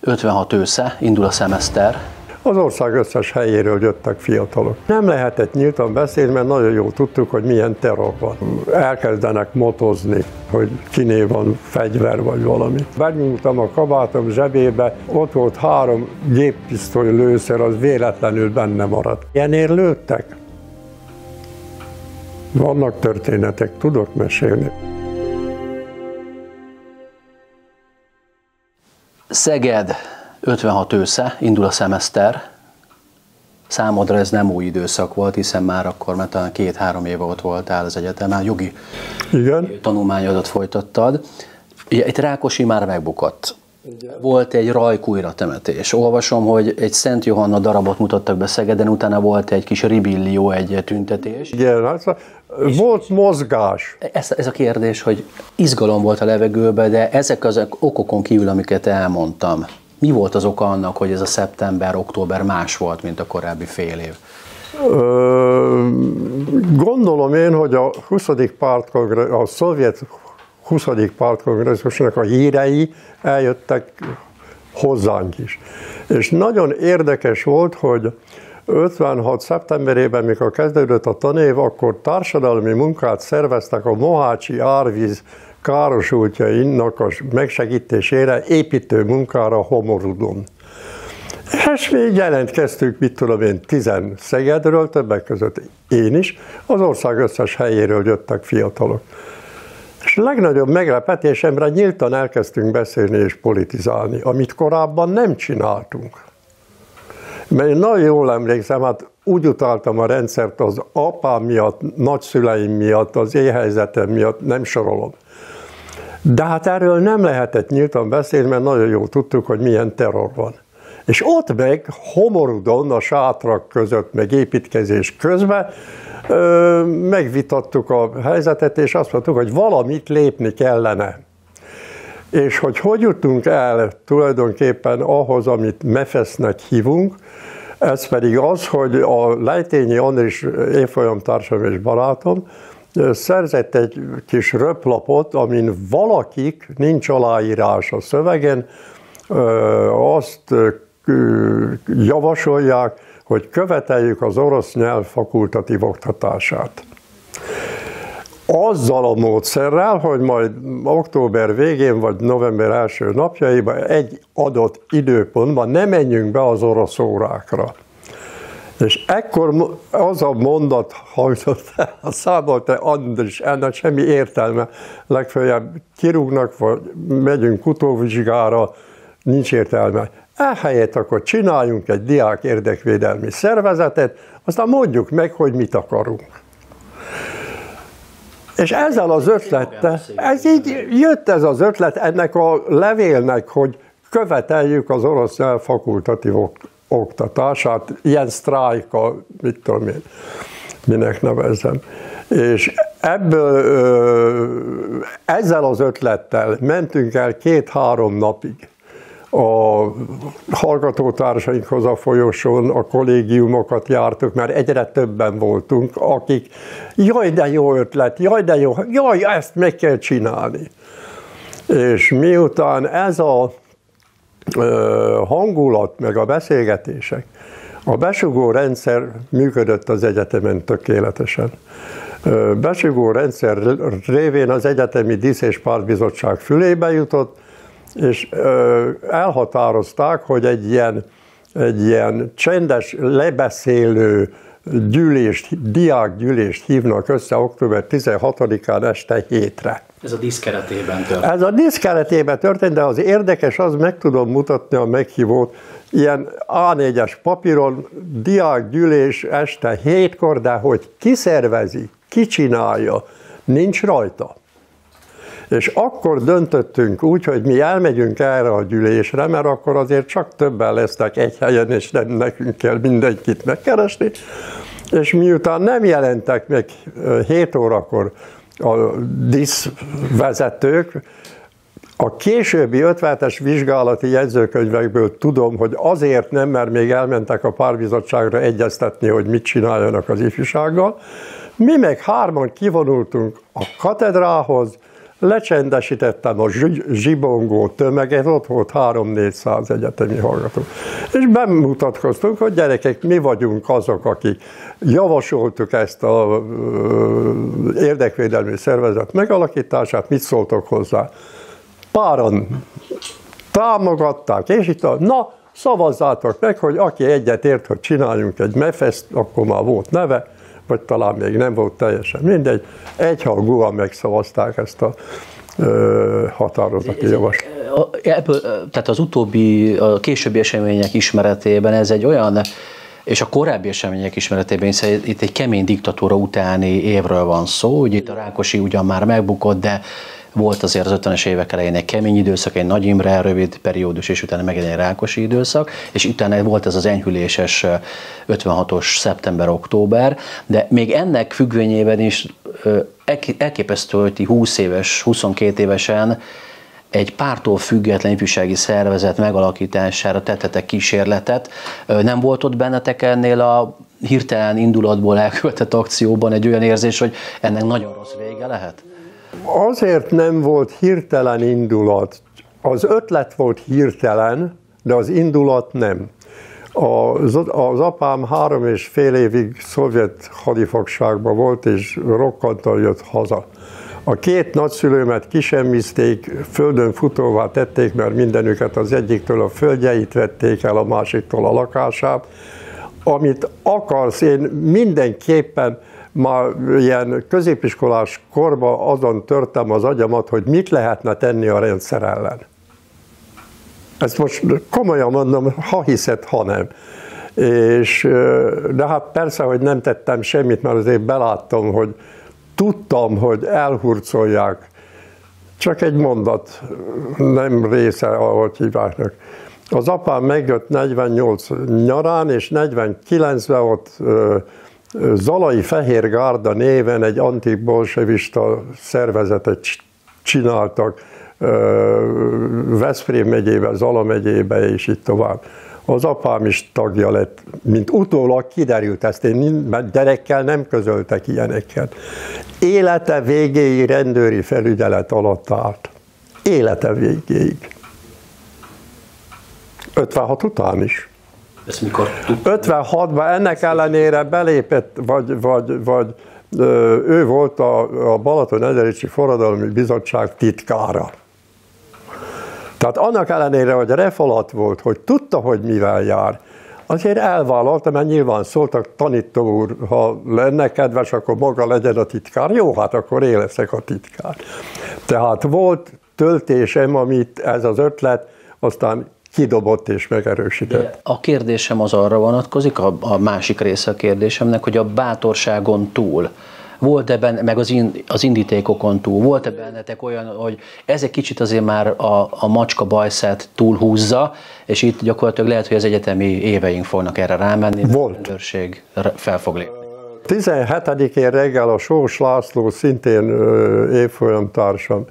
56 ősze, indul a szemeszter. Az ország összes helyéről jöttek fiatalok. Nem lehetett nyíltan beszélni, mert nagyon jól tudtuk, hogy milyen terror van. Elkezdenek motozni, hogy kiné van fegyver vagy valami. Megnyúltam a kabátom zsebébe, ott volt három géppisztoly lőszer, az véletlenül benne maradt. Ilyenért lőttek? Vannak történetek, tudok mesélni. Szeged, 56 ősze, indul a szemeszter. Számodra ez nem új időszak volt, hiszen már akkor, mert talán két-három éve ott voltál az egyetemen, jogi Igen. tanulmányodat folytattad. Ugye itt Rákosi már megbukott. Volt egy rajkújra temetés. Olvasom, hogy egy Szent Johanna darabot mutattak be Szegeden, utána volt egy kis ribillió, egy tüntetés. Igen, hát volt mozgás. Ez, ez a kérdés, hogy izgalom volt a levegőben, de ezek az okokon kívül, amiket elmondtam, mi volt az oka annak, hogy ez a szeptember, október más volt, mint a korábbi fél év? Ö, gondolom én, hogy a 20. pártkongressz, a szovjet 20. pártkongresszusnak a hírei eljöttek hozzánk is. És nagyon érdekes volt, hogy 56. szeptemberében, mikor kezdődött a tanév, akkor társadalmi munkát szerveztek a Mohácsi árvíz károsultjainak a megsegítésére építő munkára Homorudon. És mi jelentkeztünk, mit tudom én, tizen Szegedről, többek között én is, az ország összes helyéről jöttek fiatalok. És a legnagyobb meglepetésemre nyíltan elkezdtünk beszélni és politizálni, amit korábban nem csináltunk. Mert én nagyon jól emlékszem, hát úgy utaltam a rendszert az apám miatt, nagyszüleim miatt, az éhelyzetem miatt, nem sorolom. De hát erről nem lehetett nyíltan beszélni, mert nagyon jól tudtuk, hogy milyen terror van. És ott meg homorudon, a sátrak között, meg építkezés közben megvitattuk a helyzetet, és azt mondtuk, hogy valamit lépni kellene. És hogy hogy jutunk el tulajdonképpen ahhoz, amit MEFESZ-nek hívunk, ez pedig az, hogy a Lejtényi Andris évfolyamtársam és barátom szerzett egy kis röplapot, amin valakik, nincs aláírás a szövegen, azt javasolják, hogy követeljük az orosz nyelv fakultatív oktatását. Azzal a módszerrel, hogy majd október végén vagy november első napjaiban egy adott időpontban ne menjünk be az orosz órákra. És ekkor az a mondat hangzott a számol, te ennek semmi értelme, legfeljebb kirúgnak, vagy megyünk utóvizsgára, nincs értelme. Ehelyett akkor csináljunk egy diák érdekvédelmi szervezetet, aztán mondjuk meg, hogy mit akarunk. És ezzel az ötlettel, ez így jött ez az ötlet ennek a levélnek, hogy követeljük az orosz nyelv fakultatív oktatását, ilyen sztrájka, mit tudom én, minek nevezzem. És ebből ezzel az ötlettel mentünk el két-három napig a hallgatótársainkhoz a folyosón, a kollégiumokat jártuk, mert egyre többen voltunk, akik jaj, de jó ötlet, jaj, de jó, jaj, ezt meg kell csinálni. És miután ez a hangulat, meg a beszélgetések, a besugó rendszer működött az egyetemen tökéletesen. Besugó rendszer révén az Egyetemi Disz és Pártbizottság fülébe jutott, és elhatározták, hogy egy ilyen, egy ilyen csendes, lebeszélő gyűlést, diákgyűlést hívnak össze október 16-án este hétre. Ez a disz keretében történt. Ez a disz keretében történt, de az érdekes, az meg tudom mutatni a meghívót, ilyen A4-es papíron, diákgyűlés este hétkor, de hogy kiszervezi, csinálja, nincs rajta. És akkor döntöttünk úgy, hogy mi elmegyünk erre a gyűlésre, mert akkor azért csak többen lesznek egy helyen, és nem nekünk kell mindenkit megkeresni. És miután nem jelentek meg 7 órakor a diszvezetők, a későbbi 57-es vizsgálati jegyzőkönyvekből tudom, hogy azért nem, mert még elmentek a párbizottságra egyeztetni, hogy mit csináljanak az ifjúsággal. Mi meg hárman kivonultunk a katedrához, lecsendesítettem a zsibongó tömeget, ott volt 3-400 egyetemi hallgató. És bemutatkoztunk, hogy gyerekek, mi vagyunk azok, akik javasoltuk ezt a érdekvédelmi szervezet megalakítását, mit szóltok hozzá? Páran támogatták, és itt a, na, szavazzátok meg, hogy aki egyet ért, hogy csináljunk egy mefest, akkor már volt neve, vagy talán még nem volt teljesen mindegy, egyhangúan megszavazták ezt a határozati javaslatot. Tehát az utóbbi, a későbbi események ismeretében ez egy olyan, és a korábbi események ismeretében is itt egy kemény diktatúra utáni évről van szó, hogy itt a Rákosi ugyan már megbukott, de volt azért az 50-es évek elején egy kemény időszak, egy Nagy Imre rövid periódus, és utána megint egy Rákosi időszak, és utána volt ez az enyhüléses 56-os szeptember-október, de még ennek függvényében is elképesztő, hogy 20 éves, 22 évesen egy pártól független ifjúsági szervezet megalakítására tettetek kísérletet. Nem volt ott bennetek ennél a hirtelen indulatból elkövetett akcióban egy olyan érzés, hogy ennek nagyon rossz vége lehet? Azért nem volt hirtelen indulat. Az ötlet volt hirtelen, de az indulat nem. Az, az apám három és fél évig szovjet hadifogságban volt, és rokkantal jött haza. A két nagyszülőmet kisemmizték, földön futóvá tették, mert mindenüket az egyiktől a földjeit vették el, a másiktól a lakását. Amit akarsz, én mindenképpen ma ilyen középiskolás korba azon törtem az agyamat, hogy mit lehetne tenni a rendszer ellen. Ezt most komolyan mondom, ha hiszed, ha nem. És, de hát persze, hogy nem tettem semmit, mert azért beláttam, hogy tudtam, hogy elhurcolják. Csak egy mondat, nem része, ahogy hívásnak. Az apám megjött 48 nyarán, és 49-ben ott Zalai Fehér Gárda néven egy antibolsevista szervezetet csináltak Veszprém megyébe, Zala megyébe, és itt tovább. Az apám is tagja lett, mint utólag kiderült, ezt én mert gyerekkel nem közöltek ilyeneket. Élete végéig rendőri felügyelet alatt állt. Élete végéig. 56 után is. Ezt mikor 56-ban ennek ellenére belépett, vagy, vagy, vagy ő volt a, a Balaton Edericsi Forradalmi Bizottság titkára. Tehát annak ellenére, hogy refalat volt, hogy tudta, hogy mivel jár, azért elvállalta, mert nyilván szóltak, tanító úr, ha lenne kedves, akkor maga legyen a titkár. Jó, hát akkor én a titkár. Tehát volt töltésem, amit ez az ötlet, aztán kidobott és megerősített. A kérdésem az arra vonatkozik, a, a másik része a kérdésemnek, hogy a bátorságon túl, volt-e benne, meg az, in, az indítékokon túl, volt-e bennetek olyan, hogy ez egy kicsit azért már a, a macska bajszát túlhúzza, és itt gyakorlatilag lehet, hogy az egyetemi éveink fognak erre rámenni, volt. a rendőrség fel fog lépni. 17-én reggel a Sós László, szintén évfolyamtársam,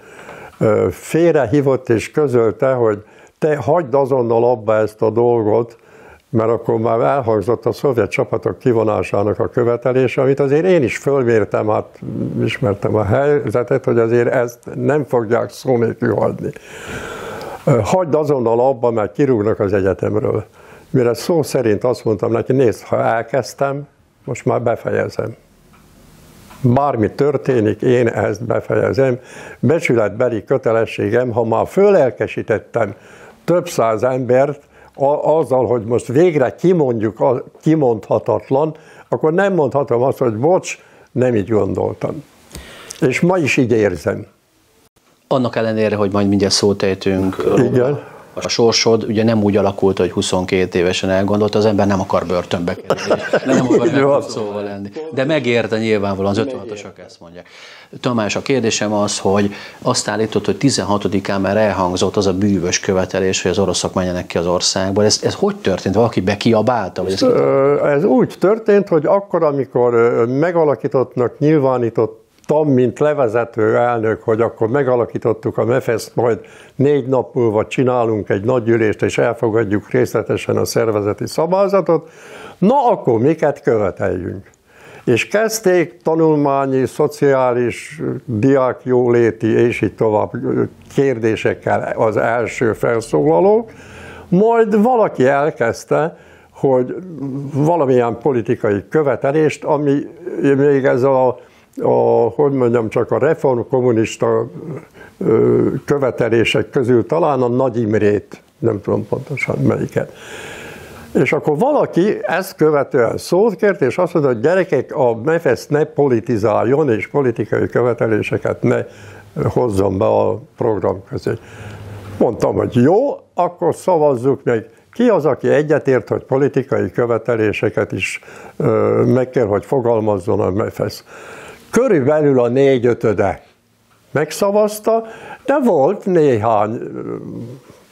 félrehívott és közölte, hogy te hagyd azonnal abba ezt a dolgot, mert akkor már elhangzott a szovjet csapatok kivonásának a követelése, amit azért én is fölmértem, hát ismertem a helyzetet, hogy azért ezt nem fogják szó nélkül hagyni. Hagyd azonnal abba, mert kirúgnak az egyetemről. Mire szó szerint azt mondtam neki, nézd, ha elkezdtem, most már befejezem. Bármi történik, én ezt befejezem. Becsületbeli kötelességem, ha már fölelkesítettem több száz embert azzal, hogy most végre kimondjuk a kimondhatatlan, akkor nem mondhatom azt, hogy bocs, nem így gondoltam. És ma is így érzem. Annak ellenére, hogy majd mindjárt szót ejtünk. Igen. A sorsod ugye nem úgy alakult, hogy 22 évesen elgondolt, az ember nem akar börtönbe kerülni, nem akar szóval lenni. De megérte nyilvánvalóan, az 56-osok ezt mondják. Tamás, a kérdésem az, hogy azt állított, hogy 16-án már elhangzott az a bűvös követelés, hogy az oroszok menjenek ki az országból. Ez, ez hogy történt? Valaki bekiabálta? Vagy ez, ez úgy történt, hogy akkor, amikor megalakítottnak nyilvánított tam, mint levezető elnök, hogy akkor megalakítottuk a MEFESZ, majd négy nap múlva csinálunk egy nagy gyűlést, és elfogadjuk részletesen a szervezeti szabályzatot, na akkor miket követeljünk. És kezdték tanulmányi, szociális, diák jóléti és így tovább kérdésekkel az első felszólalók, majd valaki elkezdte, hogy valamilyen politikai követelést, ami még ez a, a hogy mondjam, csak a reformkommunista követelések közül talán a Nagy Imrét, nem tudom pontosan melyiket. És akkor valaki ezt követően szót kért, és azt mondta, hogy gyerekek, a MEFESZ ne politizáljon, és politikai követeléseket ne hozzon be a program közé. Mondtam, hogy jó, akkor szavazzuk meg. Ki az, aki egyetért, hogy politikai követeléseket is meg kell, hogy fogalmazzon a MEFESZ? Körülbelül a négy ötöde megszavazta, de volt néhány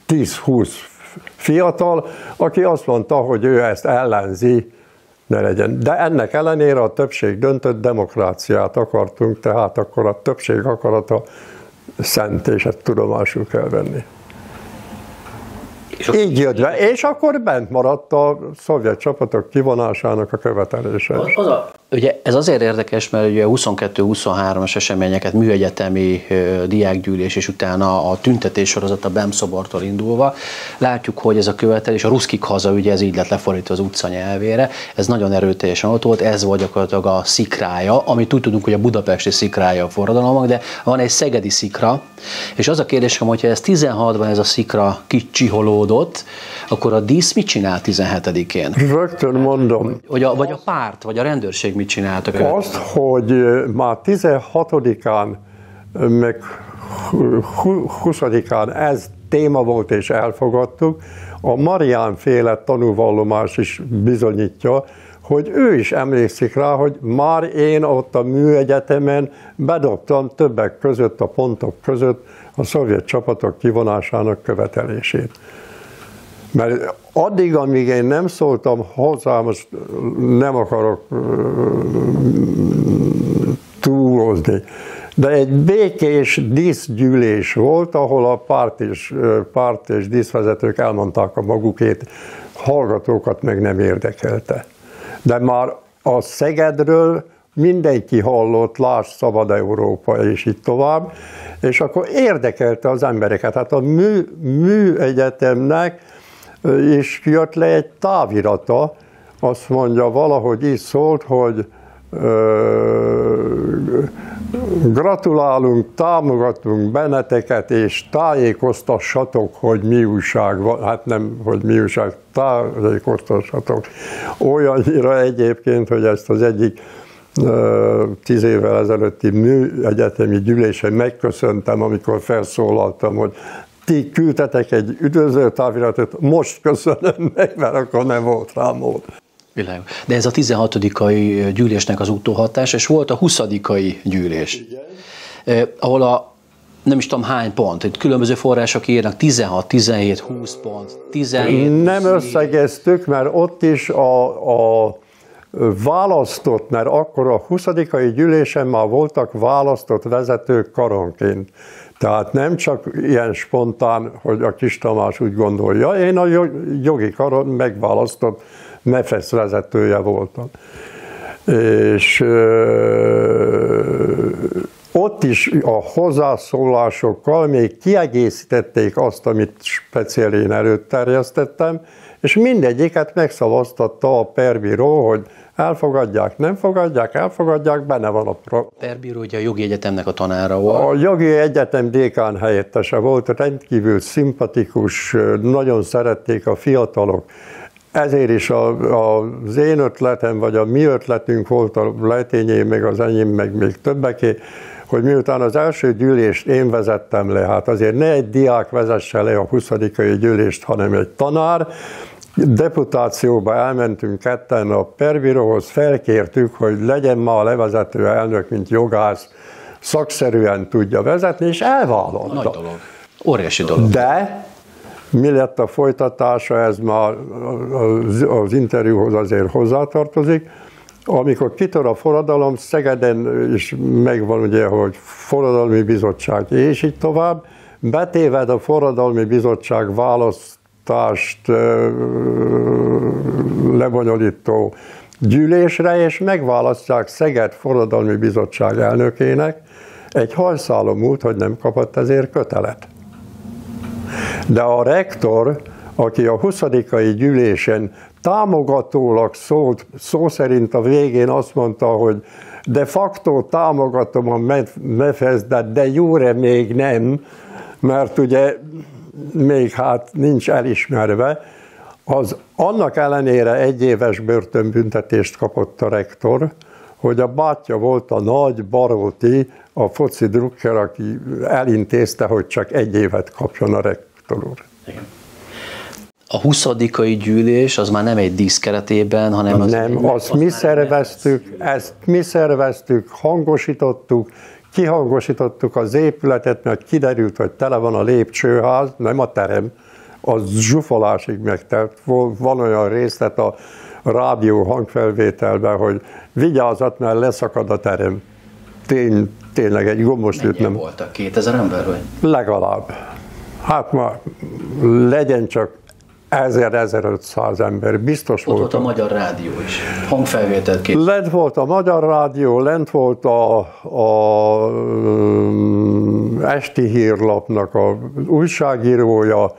10-20 fiatal, aki azt mondta, hogy ő ezt ellenzi, ne legyen. De ennek ellenére a többség döntött, demokráciát akartunk, tehát akkor a többség akarata szent, és ezt tudomásul kell venni. És Így jött be, és akkor bent maradt a szovjet csapatok kivonásának a követelése. Az, az a, ugye ez azért érdekes, mert ugye 22-23-as eseményeket, műegyetemi diákgyűlés, és utána a tüntetés sorozat a BEM szobortól indulva, látjuk, hogy ez a követelés, a ruszkik haza, ugye ez így lett lefordítva az utca nyelvére, ez nagyon erőteljesen ott volt, ez volt gyakorlatilag a szikrája, amit úgy tudunk, hogy a budapesti szikrája a forradalomnak, de van egy szegedi szikra, és az a kérdésem, hogyha ez 16-ban ez a szikra kicsiholódott, akkor a dísz mit csinál 17-én? Rögtön mondom. Vagy a, vagy a párt, vagy a rendőrség mit csináltak? Azt, hogy már 16-án, meg 20-án ez téma volt és elfogadtuk, a Marián féle tanúvallomás is bizonyítja, hogy ő is emlékszik rá, hogy már én ott a műegyetemen bedobtam többek között a pontok között a szovjet csapatok kivonásának követelését. Mert addig, amíg én nem szóltam hozzá, most nem akarok túlozni, de egy békés díszgyűlés volt, ahol a párt és, párt és díszvezetők elmondták a magukét, hallgatókat meg nem érdekelte. De már a Szegedről mindenki hallott, Lász Szabad Európa, és így tovább, és akkor érdekelte az embereket. Hát a mű, mű is jött le egy távirata, azt mondja, valahogy így szólt, hogy Gratulálunk, támogatunk benneteket, és tájékoztassatok, hogy mi újság van. Hát nem, hogy mi újság, tájékoztassatok. Olyannyira egyébként, hogy ezt az egyik tíz évvel ezelőtti mű egyetemi gyűlésen megköszöntem, amikor felszólaltam, hogy ti küldtetek egy üdvözlő táviratot, most köszönöm meg, mert akkor nem volt rá mód. Világos. De ez a 16. gyűlésnek az utóhatás, és volt a 20. gyűlés, Igen. Ahol a nem is tudom hány pont, itt különböző források írnak 16, 17, 20 pont, 17. Nem összegeztük, mert ott is a, a választott, mert akkor a 20. gyűlésen már voltak választott vezetők karonként. Tehát nem csak ilyen spontán, hogy a kis Tamás úgy gondolja, én a jogi karon megválasztott MEFESZ vezetője voltam. És ott is a hozzászólásokkal még kiegészítették azt, amit speciál én előterjesztettem, és mindegyiket megszavaztatta a perbíró, hogy elfogadják, nem fogadják, elfogadják, benne van a pro. Perbíró ugye a jogi egyetemnek a tanára volt. A jogi egyetem dékán helyettese volt, rendkívül szimpatikus, nagyon szerették a fiatalok. Ezért is a, a, az én ötletem, vagy a mi ötletünk volt a lejtényé, meg az enyém, meg még többeké, hogy miután az első gyűlést én vezettem le, hát azért ne egy diák vezesse le a 20. gyűlést, hanem egy tanár, deputációba elmentünk ketten a pervíróhoz, felkértük, hogy legyen ma a levezető elnök, mint jogász, szakszerűen tudja vezetni, és elvállalta. Nagy dolog. Óriási dolog. De mi lett a folytatása, ez már az interjúhoz azért hozzátartozik. Amikor kitör a forradalom, Szegeden is megvan ugye, hogy forradalmi bizottság, és így tovább, betéved a forradalmi bizottság választ választást lebonyolító gyűlésre, és megválasztják Szeged Forradalmi Bizottság elnökének, egy hajszálom múlt, hogy nem kapott ezért kötelet. De a rektor, aki a 20. gyűlésen támogatólag szólt, szó szerint a végén azt mondta, hogy de facto támogatom a mefezdet, de jóre még nem, mert ugye még hát nincs elismerve, az annak ellenére egyéves börtönbüntetést kapott a rektor, hogy a bátyja volt a nagy Baróti, a foci drukker, aki elintézte, hogy csak egy évet kapjon a rektor úr. A 20. gyűlés az már nem egy dísz keretében, hanem az Nem, azt mi szerveztük, ezt mi szerveztük, hangosítottuk, kihangosítottuk az épületet, mert kiderült, hogy tele van a lépcsőház, nem a terem, az zsufolásig megtelt. Van olyan részlet a rádió hangfelvételben, hogy vigyázat, mert leszakad a terem. Tény, tényleg egy gombos nem. voltak? 2000 ember vagy? Legalább. Hát ma legyen csak 1000-1500 ember, biztos Ott volt. Volt a Magyar Rádió is, hangfelvételt kép. Lent volt a Magyar Rádió, lent volt a, a esti hírlapnak a újságírója,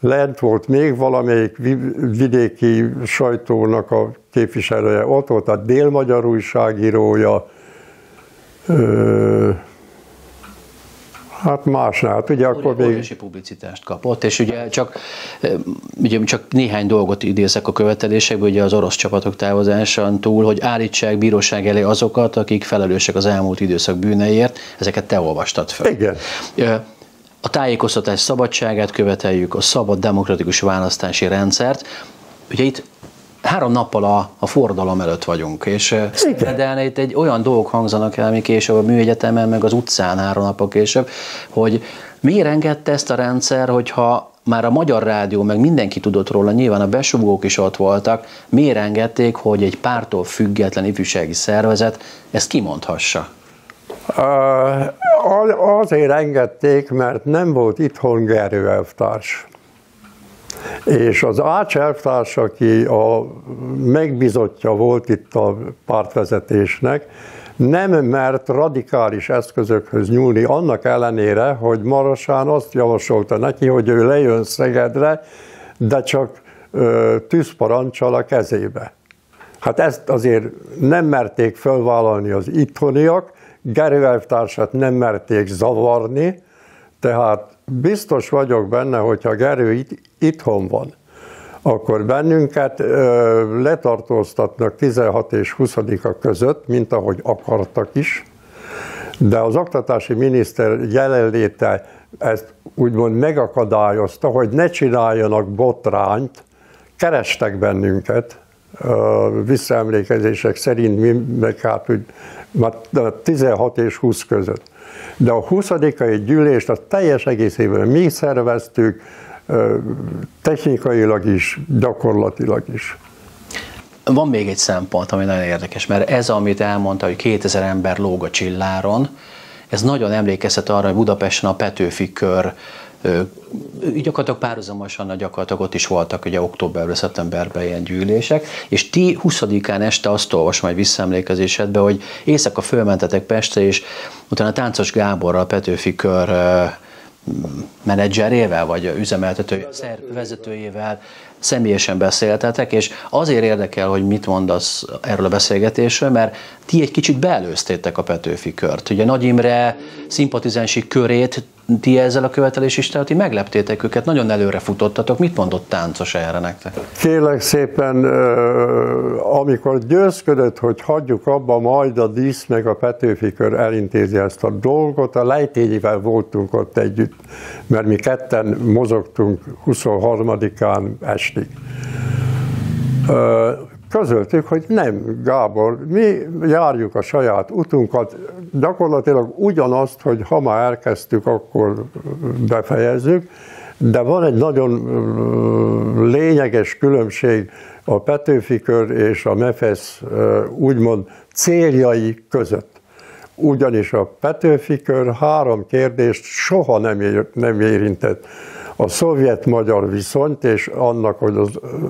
lent volt még valamelyik vidéki sajtónak a képviselője, ott volt a Dél-Magyar újságírója, Hát másnál, hát ugye akkor még... Óriási publicitást kapott, és ugye csak, ugye csak néhány dolgot idézek a követelésekből, ugye az orosz csapatok távozásán túl, hogy állítsák bíróság elé azokat, akik felelősek az elmúlt időszak bűneiért, ezeket te olvastad fel. Igen. A tájékoztatás szabadságát követeljük, a szabad demokratikus választási rendszert. Ugye itt három nappal a, a forradalom előtt vagyunk, és de itt egy olyan dolgok hangzanak el, mi később a műegyetemen, meg az utcán három napok később, hogy miért engedte ezt a rendszer, hogyha már a Magyar Rádió, meg mindenki tudott róla, nyilván a besugók is ott voltak, miért engedték, hogy egy pártól független ifjúsági szervezet ezt kimondhassa? Azért engedték, mert nem volt itthon Gerő elvtárs. És az Ács elvtárs, aki a megbizotja volt itt a pártvezetésnek, nem mert radikális eszközökhöz nyúlni, annak ellenére, hogy Marosán azt javasolta neki, hogy ő lejön Szegedre, de csak tűzparancsal a kezébe. Hát ezt azért nem merték fölvállalni az itthoniak, Gerő elvtársat nem merték zavarni, tehát biztos vagyok benne, hogyha Gerő itthon van, akkor bennünket ö, letartóztatnak 16 és 20 a között, mint ahogy akartak is, de az oktatási miniszter jelenléte ezt úgymond megakadályozta, hogy ne csináljanak botrányt, kerestek bennünket, visszaemlékezések szerint mi meg hát, hogy 16 és 20 között. De a 20 gyűlést a teljes egészében mi szerveztük, technikailag is, gyakorlatilag is. Van még egy szempont, ami nagyon érdekes, mert ez, amit elmondta, hogy 2000 ember lóg a csilláron, ez nagyon emlékeztet arra, hogy Budapesten a Petőfi kör gyakorlatilag párhuzamosan a gyakorlatilag ott is voltak ugye októberben, szeptemberben ilyen gyűlések, és ti 20-án este azt olvasom egy visszaemlékezésedbe, hogy éjszaka fölmentetek Pestre, és utána Táncos Gáborral, Petőfi kör menedzserével, vagy üzemeltető vezetőjével személyesen beszéltetek, és azért érdekel, hogy mit mondasz erről a beszélgetésről, mert ti egy kicsit beelőztétek a Petőfi kört. Ugye Nagy Imre szimpatizánsi körét ti ezzel a követelés is, tehát ti megleptétek őket, nagyon előre futottatok. Mit mondott táncos erre nektek? Kérlek szépen, amikor győzködött, hogy hagyjuk abba, majd a dísz meg a Petőfi kör elintézi ezt a dolgot, a lejtényivel voltunk ott együtt, mert mi ketten mozogtunk 23-án estig közöltük, hogy nem, Gábor, mi járjuk a saját utunkat, gyakorlatilag ugyanazt, hogy ha már elkezdtük, akkor befejezzük, de van egy nagyon lényeges különbség a Petőfi kör és a MEFESZ úgymond céljai között. Ugyanis a Petőfi kör három kérdést soha nem, ér, nem érintett. A szovjet-magyar viszonyt, és annak, hogy a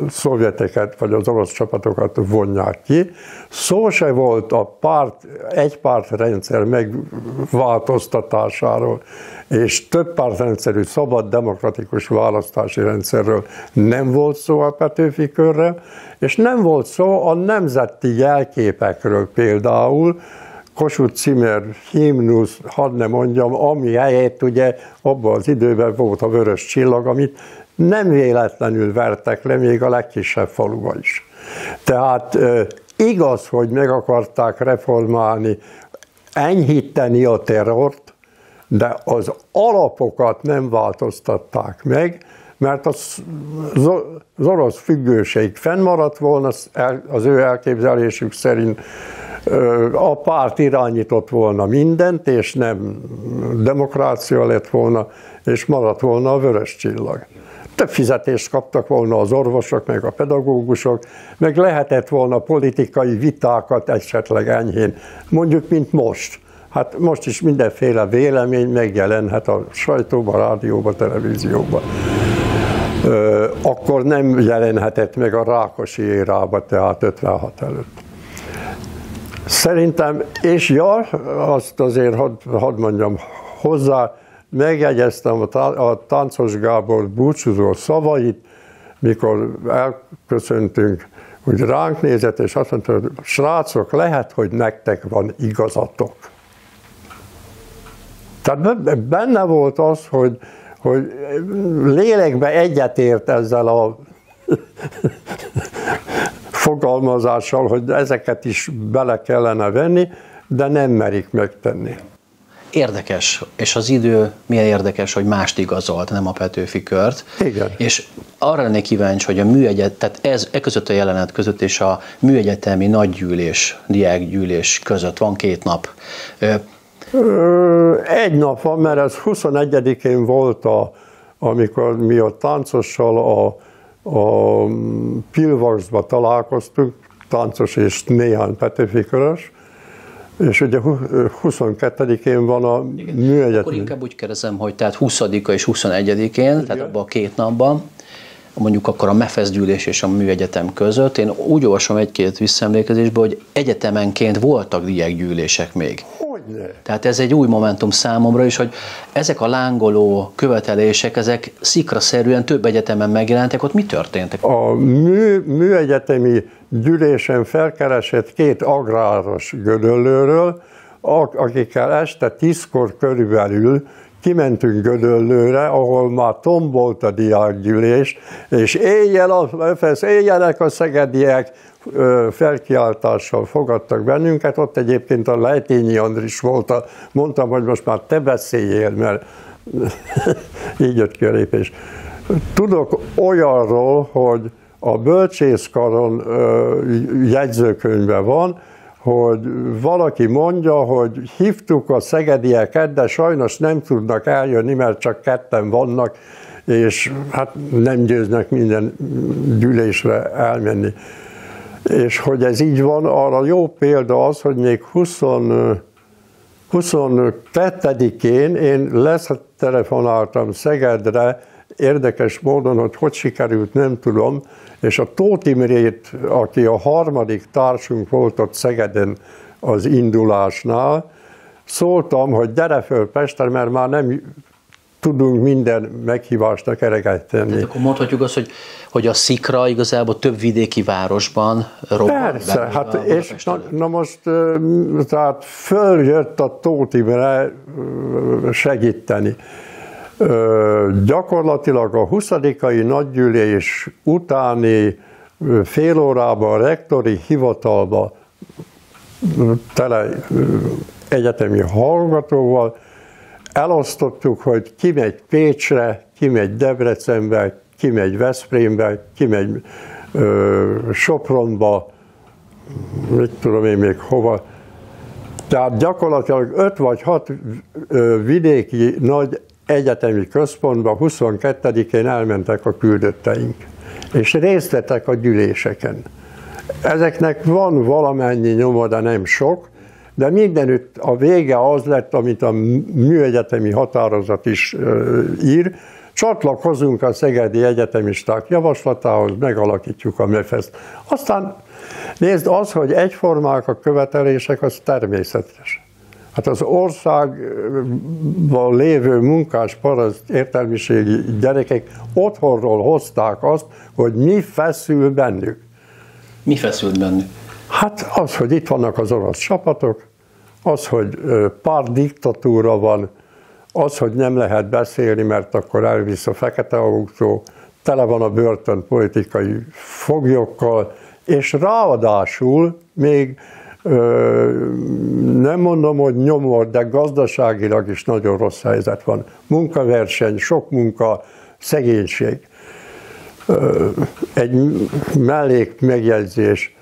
szovjeteket vagy az orosz csapatokat vonják ki. Szó se volt a párt, egy pártrendszer megváltoztatásáról, és több pártrendszerű szabad demokratikus választási rendszerről nem volt szó a Petőfi körrel, és nem volt szó a nemzeti jelképekről például, Kossuth Cimer himnusz, hadd ne mondjam, ami helyett ugye abban az időben volt a vörös csillag, amit nem véletlenül vertek le még a legkisebb faluba is. Tehát igaz, hogy meg akarták reformálni, enyhíteni a terrort, de az alapokat nem változtatták meg, mert az, az orosz függőség fennmaradt volna az ő elképzelésük szerint, a párt irányított volna mindent, és nem demokrácia lett volna, és maradt volna a vörös csillag. Több fizetést kaptak volna az orvosok, meg a pedagógusok, meg lehetett volna politikai vitákat esetleg enyhén, mondjuk, mint most. Hát most is mindenféle vélemény megjelenhet a sajtóban, rádióban, televízióban. Akkor nem jelenhetett meg a Rákosi érába, tehát 56 előtt. Szerintem, és ja, azt azért hadd had mondjam hozzá, megjegyeztem a, Táncos Gábor búcsúzó szavait, mikor elköszöntünk, hogy ránk nézett, és azt mondta, hogy srácok, lehet, hogy nektek van igazatok. Tehát benne volt az, hogy, hogy lélekbe egyetért ezzel a fogalmazással, hogy ezeket is bele kellene venni, de nem merik megtenni. Érdekes, és az idő milyen érdekes, hogy mást igazolt, nem a Petőfi kört. Igen. És arra lennék kíváncsi, hogy a műegyet, tehát ez, e között a jelenet között és a műegyetemi nagygyűlés, diákgyűlés között van két nap. Egy nap van, mert ez 21-én volt, a, amikor mi a táncossal a a Pilvarsba találkoztunk, táncos és néhány Petőfi Körös, és ugye 22-én van a műegyetem. Akkor inkább úgy kérdezem, hogy tehát 20-a és 21-én, tehát abban a két napban, mondjuk akkor a MEFESZ gyűlés és a műegyetem között, én úgy olvasom egy-két visszaemlékezésből, hogy egyetemenként voltak diákgyűlések még. Hogyne. Tehát ez egy új momentum számomra is, hogy ezek a lángoló követelések, ezek szikraszerűen több egyetemen megjelentek, ott mi történtek? A mű, műegyetemi gyűlésen felkeresett két agráros gödöllőről, akikkel este tízkor körülbelül kimentünk Gödöllőre, ahol már tombolt a diákgyűlés, és éjjel a éjjelek a szegediek, felkiáltással fogadtak bennünket, ott egyébként a Lejtényi Andris volt, a, mondtam, hogy most már te beszéljél, mert így jött ki a lépés. Tudok olyanról, hogy a bölcsészkaron jegyzőkönyvben van, hogy valaki mondja, hogy hívtuk a szegedieket, de sajnos nem tudnak eljönni, mert csak ketten vannak, és hát nem győznek minden gyűlésre elmenni. És hogy ez így van, arra jó példa az, hogy még 20, 22-én én lesz telefonáltam Szegedre, érdekes módon, hogy hogy sikerült, nem tudom, és a Tóth Imrét, aki a harmadik társunk volt ott Szegeden az indulásnál, szóltam, hogy gyere föl Pestre, mert már nem tudunk minden meghívásnak ereget tenni. Tehát akkor mondhatjuk azt, hogy, hogy a szikra igazából több vidéki városban robban. Persze, hát és na, na, most tehát följött a Tóth Imre segíteni. Gyakorlatilag a 20 nagygyűlés utáni fél órában a rektori hivatalba tele egyetemi hallgatóval elosztottuk, hogy ki megy Pécsre, ki megy Debrecenbe, ki megy Veszprémbe, ki megy Sopronba, mit tudom én még hova. Tehát gyakorlatilag öt vagy hat vidéki nagy egyetemi központba 22-én elmentek a küldötteink, és részt vettek a gyűléseken. Ezeknek van valamennyi nyoma, de nem sok, de mindenütt a vége az lett, amit a műegyetemi határozat is ír, csatlakozunk a Szegedi Egyetemisták javaslatához, megalakítjuk a MEFESZ-t. Aztán nézd, az, hogy egyformák a követelések, az természetes. Hát az országban lévő munkás paraszt értelmiségi gyerekek otthonról hozták azt, hogy mi feszül bennük. Mi feszült bennük? Hát az, hogy itt vannak az orosz csapatok, az, hogy pár diktatúra van, az, hogy nem lehet beszélni, mert akkor elvisz a fekete autó, tele van a börtön politikai foglyokkal, és ráadásul még nem mondom, hogy nyomor, de gazdaságilag is nagyon rossz helyzet van. Munkaverseny, sok munka, szegénység. Egy mellék megjegyzés.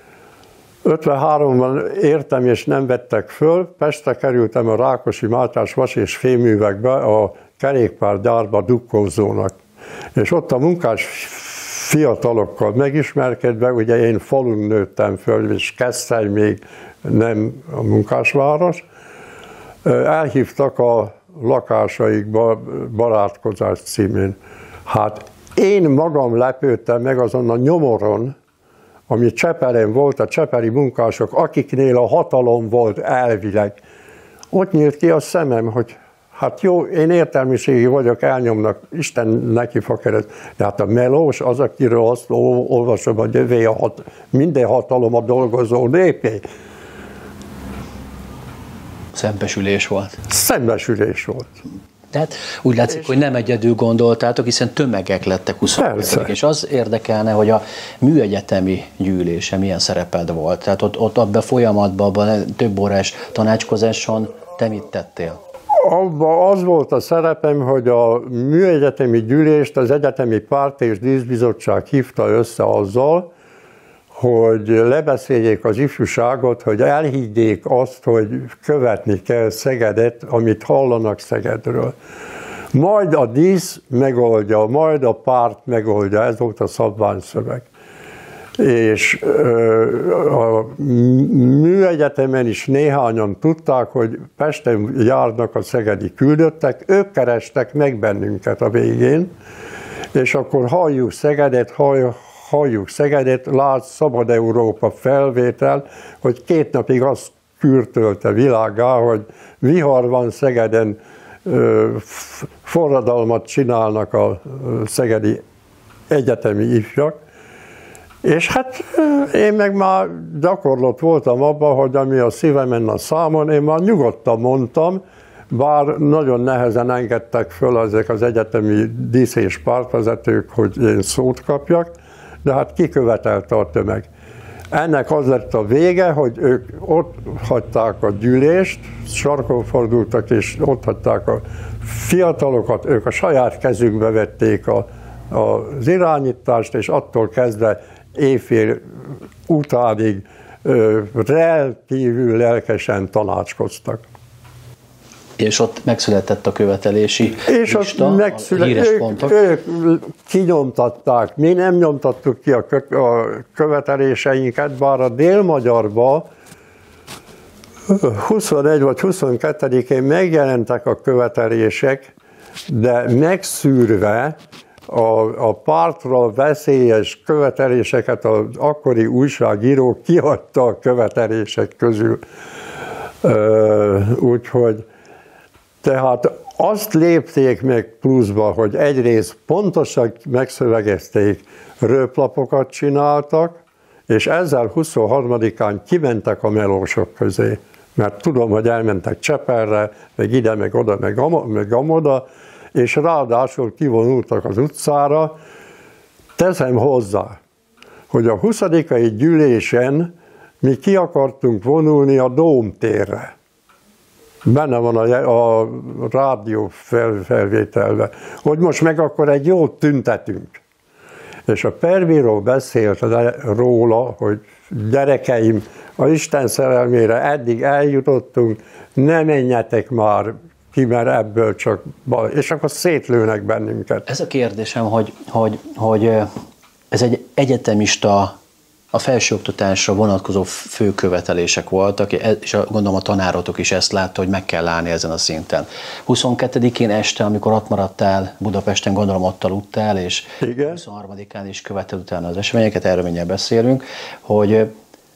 53-ban értem és nem vettek föl, Pestre kerültem a Rákosi Máltás vas és féművekbe a kerékpárgyárba dukkózónak. És ott a munkás fiatalokkal megismerkedve, ugye én falun nőttem föl, és Keszthely még nem a munkásváros, elhívtak a lakásaikba barátkozás címén. Hát én magam lepődtem meg azon a nyomoron, ami Csepelen volt, a cseperi munkások, akiknél a hatalom volt elvileg. Ott nyílt ki a szemem, hogy hát jó, én értelmiségi vagyok, elnyomnak, Isten neki fakeret. De hát a melós az, akiről azt olvasom, hogy jövő a hat, minden hatalom a dolgozó népé. Szembesülés volt. Szembesülés volt. Tehát úgy látszik, és hogy nem egyedül gondoltátok, hiszen tömegek lettek 20 És az érdekelne, hogy a műegyetemi gyűlése milyen szereped volt. Tehát ott, ott abban a folyamatban, abban több órás tanácskozáson te mit tettél? Abba az volt a szerepem, hogy a műegyetemi gyűlést az Egyetemi Párt és Díszbizottság hívta össze azzal, hogy lebeszéljék az ifjúságot, hogy elhiggyék azt, hogy követni kell Szegedet, amit hallanak Szegedről. Majd a dísz megoldja, majd a párt megoldja, ez volt a szabványszöveg. És a műegyetemen is néhányan tudták, hogy Pesten járnak a szegedi küldöttek, ők kerestek meg bennünket a végén, és akkor halljuk Szegedet, halljuk, halljuk Szegedet, lát Szabad Európa felvétel, hogy két napig azt kürtölte világá, hogy vihar van Szegeden, forradalmat csinálnak a szegedi egyetemi ifjak, és hát én meg már gyakorlott voltam abban, hogy ami a szívemen a számon, én már nyugodtan mondtam, bár nagyon nehezen engedtek föl ezek az egyetemi dísz és pártvezetők, hogy én szót kapjak, de hát kikövetelte a tömeg. Ennek az lett a vége, hogy ők ott hagyták a gyűlést, sarkon fordultak, és ott hagyták a fiatalokat, ők a saját kezükbe vették a, az irányítást, és attól kezdve éjfél utánig rendkívül lelkesen tanácskoztak. És ott megszületett a követelési És lista, ott megszületett, ők, pontok. ők kinyomtatták, mi nem nyomtattuk ki a, kö, a követeléseinket, bár a délmagyarba 21 vagy 22-én megjelentek a követelések, de megszűrve a, a pártra veszélyes követeléseket az akkori újságíró kiadta a követelések közül. Úgyhogy tehát azt lépték meg pluszba, hogy egyrészt pontosan megszövegezték, röplapokat csináltak, és ezzel 23-án kimentek a melósok közé. Mert tudom, hogy elmentek Cseperre, meg ide, meg oda, meg, am- meg amoda, és ráadásul kivonultak az utcára. Teszem hozzá, hogy a 20. gyűlésen mi ki akartunk vonulni a Dómtérre benne van a, a rádió fel, felvételve, hogy most meg akkor egy jót tüntetünk. És a pervíró beszélt róla, hogy gyerekeim, a Isten szerelmére eddig eljutottunk, ne menjetek már ki, mert ebből csak bal, és akkor szétlőnek bennünket. Ez a kérdésem, hogy, hogy, hogy ez egy egyetemista a felsőoktatásra vonatkozó fő követelések voltak, és gondolom a tanárotok is ezt látta, hogy meg kell állni ezen a szinten. 22-én este, amikor ott maradtál Budapesten, gondolom ott aludtál, és Igen. 23-án is követed utána az eseményeket, erről mindjárt beszélünk, hogy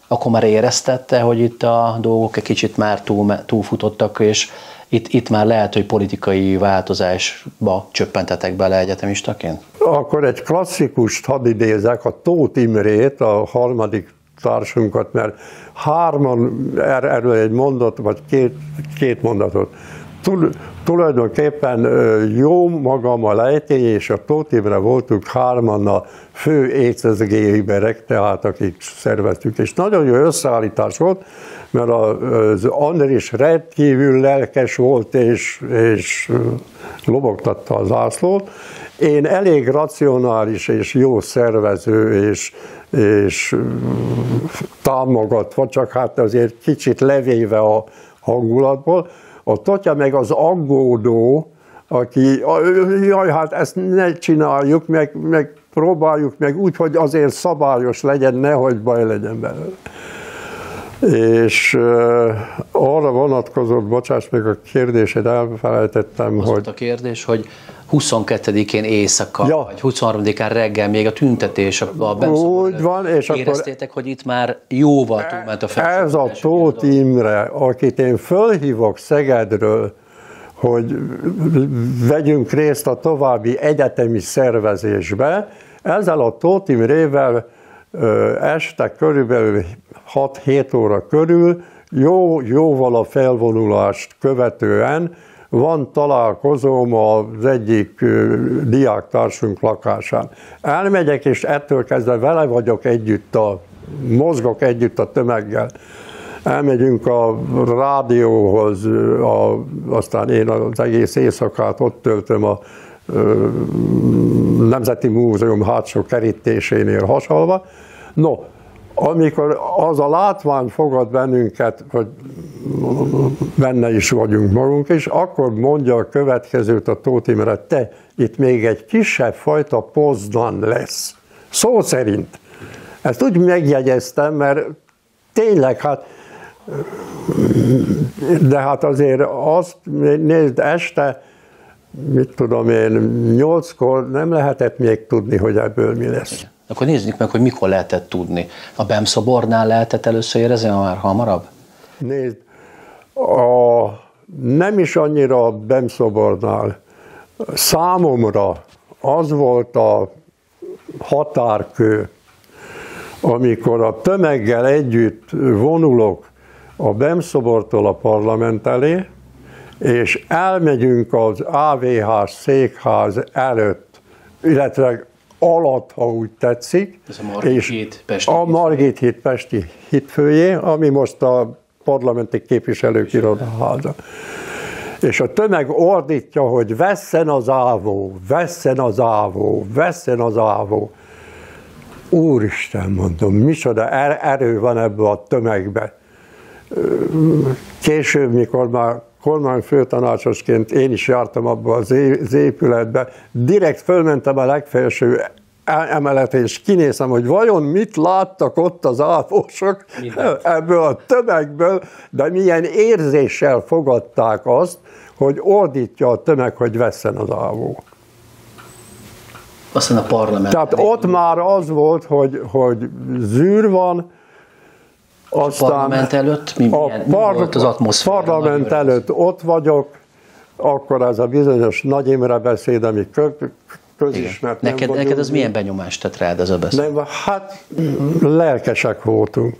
akkor már éreztette, hogy itt a dolgok egy kicsit már túl, túlfutottak, és itt, itt már lehet, hogy politikai változásba csöppentetek bele egyetemistaként? Akkor egy klasszikust hadd idézek, a Tóth Imrét, a harmadik társunkat, mert hárman er, erről egy mondat, vagy két, két mondatot. Tul, tulajdonképpen jó magam a lejtény és a Tóth Imre voltunk hárman a fő écezgéiberek, tehát akik szerveztük, és nagyon jó összeállítás volt, mert az Andris rendkívül lelkes volt, és, és lobogtatta az zászlót. Én elég racionális és jó szervező, és, és támogatva, csak hát azért kicsit levéve a hangulatból. A Totya meg az aggódó, aki, jaj, hát ezt ne csináljuk, meg, meg próbáljuk meg úgy, hogy azért szabályos legyen, nehogy baj legyen belőle és arra vonatkozott, bocsáss meg a kérdésed, elfelejtettem, Az hogy... a kérdés, hogy 22-én éjszaka, ja. vagy 23-án reggel még a tüntetés, a Úgy van, és éreztétek, akkor hogy itt már jóval túlment a felső. Ez a Tóth Imre, akit én fölhívok Szegedről, hogy vegyünk részt a további egyetemi szervezésbe, ezzel a Tóth Imrével este körülbelül 6-7 óra körül, jó, jóval a felvonulást követően van találkozóm az egyik diáktársunk lakásán. Elmegyek, és ettől kezdve vele vagyok együtt, a, mozgok együtt a tömeggel. Elmegyünk a rádióhoz, a, aztán én az egész éjszakát ott töltöm a Nemzeti Múzeum hátsó kerítésénél hasalva. No, amikor az a látvány fogad bennünket, hogy benne is vagyunk magunk, és akkor mondja a következőt a Tóth Imre, te, itt még egy kisebb fajta Poznan lesz. Szó szerint. Ezt úgy megjegyeztem, mert tényleg, hát de hát azért azt, nézd, este, mit tudom én, nyolckor nem lehetett még tudni, hogy ebből mi lesz. Akkor nézzük meg, hogy mikor lehetett tudni. A BEM szobornál lehetett először érezni, már hamarabb? Nézd, a, nem is annyira a BEM szobornál. Számomra az volt a határkő, amikor a tömeggel együtt vonulok a BEM szobortól a parlament elé, és elmegyünk az AVH székház előtt, illetve alatt, ha úgy tetszik. Ez a Margit és hét Pesti A Margit hét Pesti hitfőjé, ami most a parlamenti képviselők irodaháza. És a tömeg ordítja, hogy vesszen az ávó, vesszen az ávó, vesszen az ávó. Úristen, mondom, micsoda er-, erő van ebbe a tömegbe. Később, mikor már kormányfőtanácsosként én is jártam abba az épületbe, direkt fölmentem a legfelső emeletre, és kinézem, hogy vajon mit láttak ott az ápósok ebből a tömegből, de milyen érzéssel fogadták azt, hogy ordítja a tömeg, hogy vesszen az ávó. Aztán a parlament. Tehát ott már az volt, hogy, hogy zűr van, aztán a parlament előtt mi, milyen, a par- mi volt az atmoszféra? Parlament előtt ott vagyok, akkor ez a bizonyos Nagy Imre beszéd, ami közismert. Neked, neked az milyen benyomást tett rád ez a beszéd? Nem, hát lelkesek voltunk.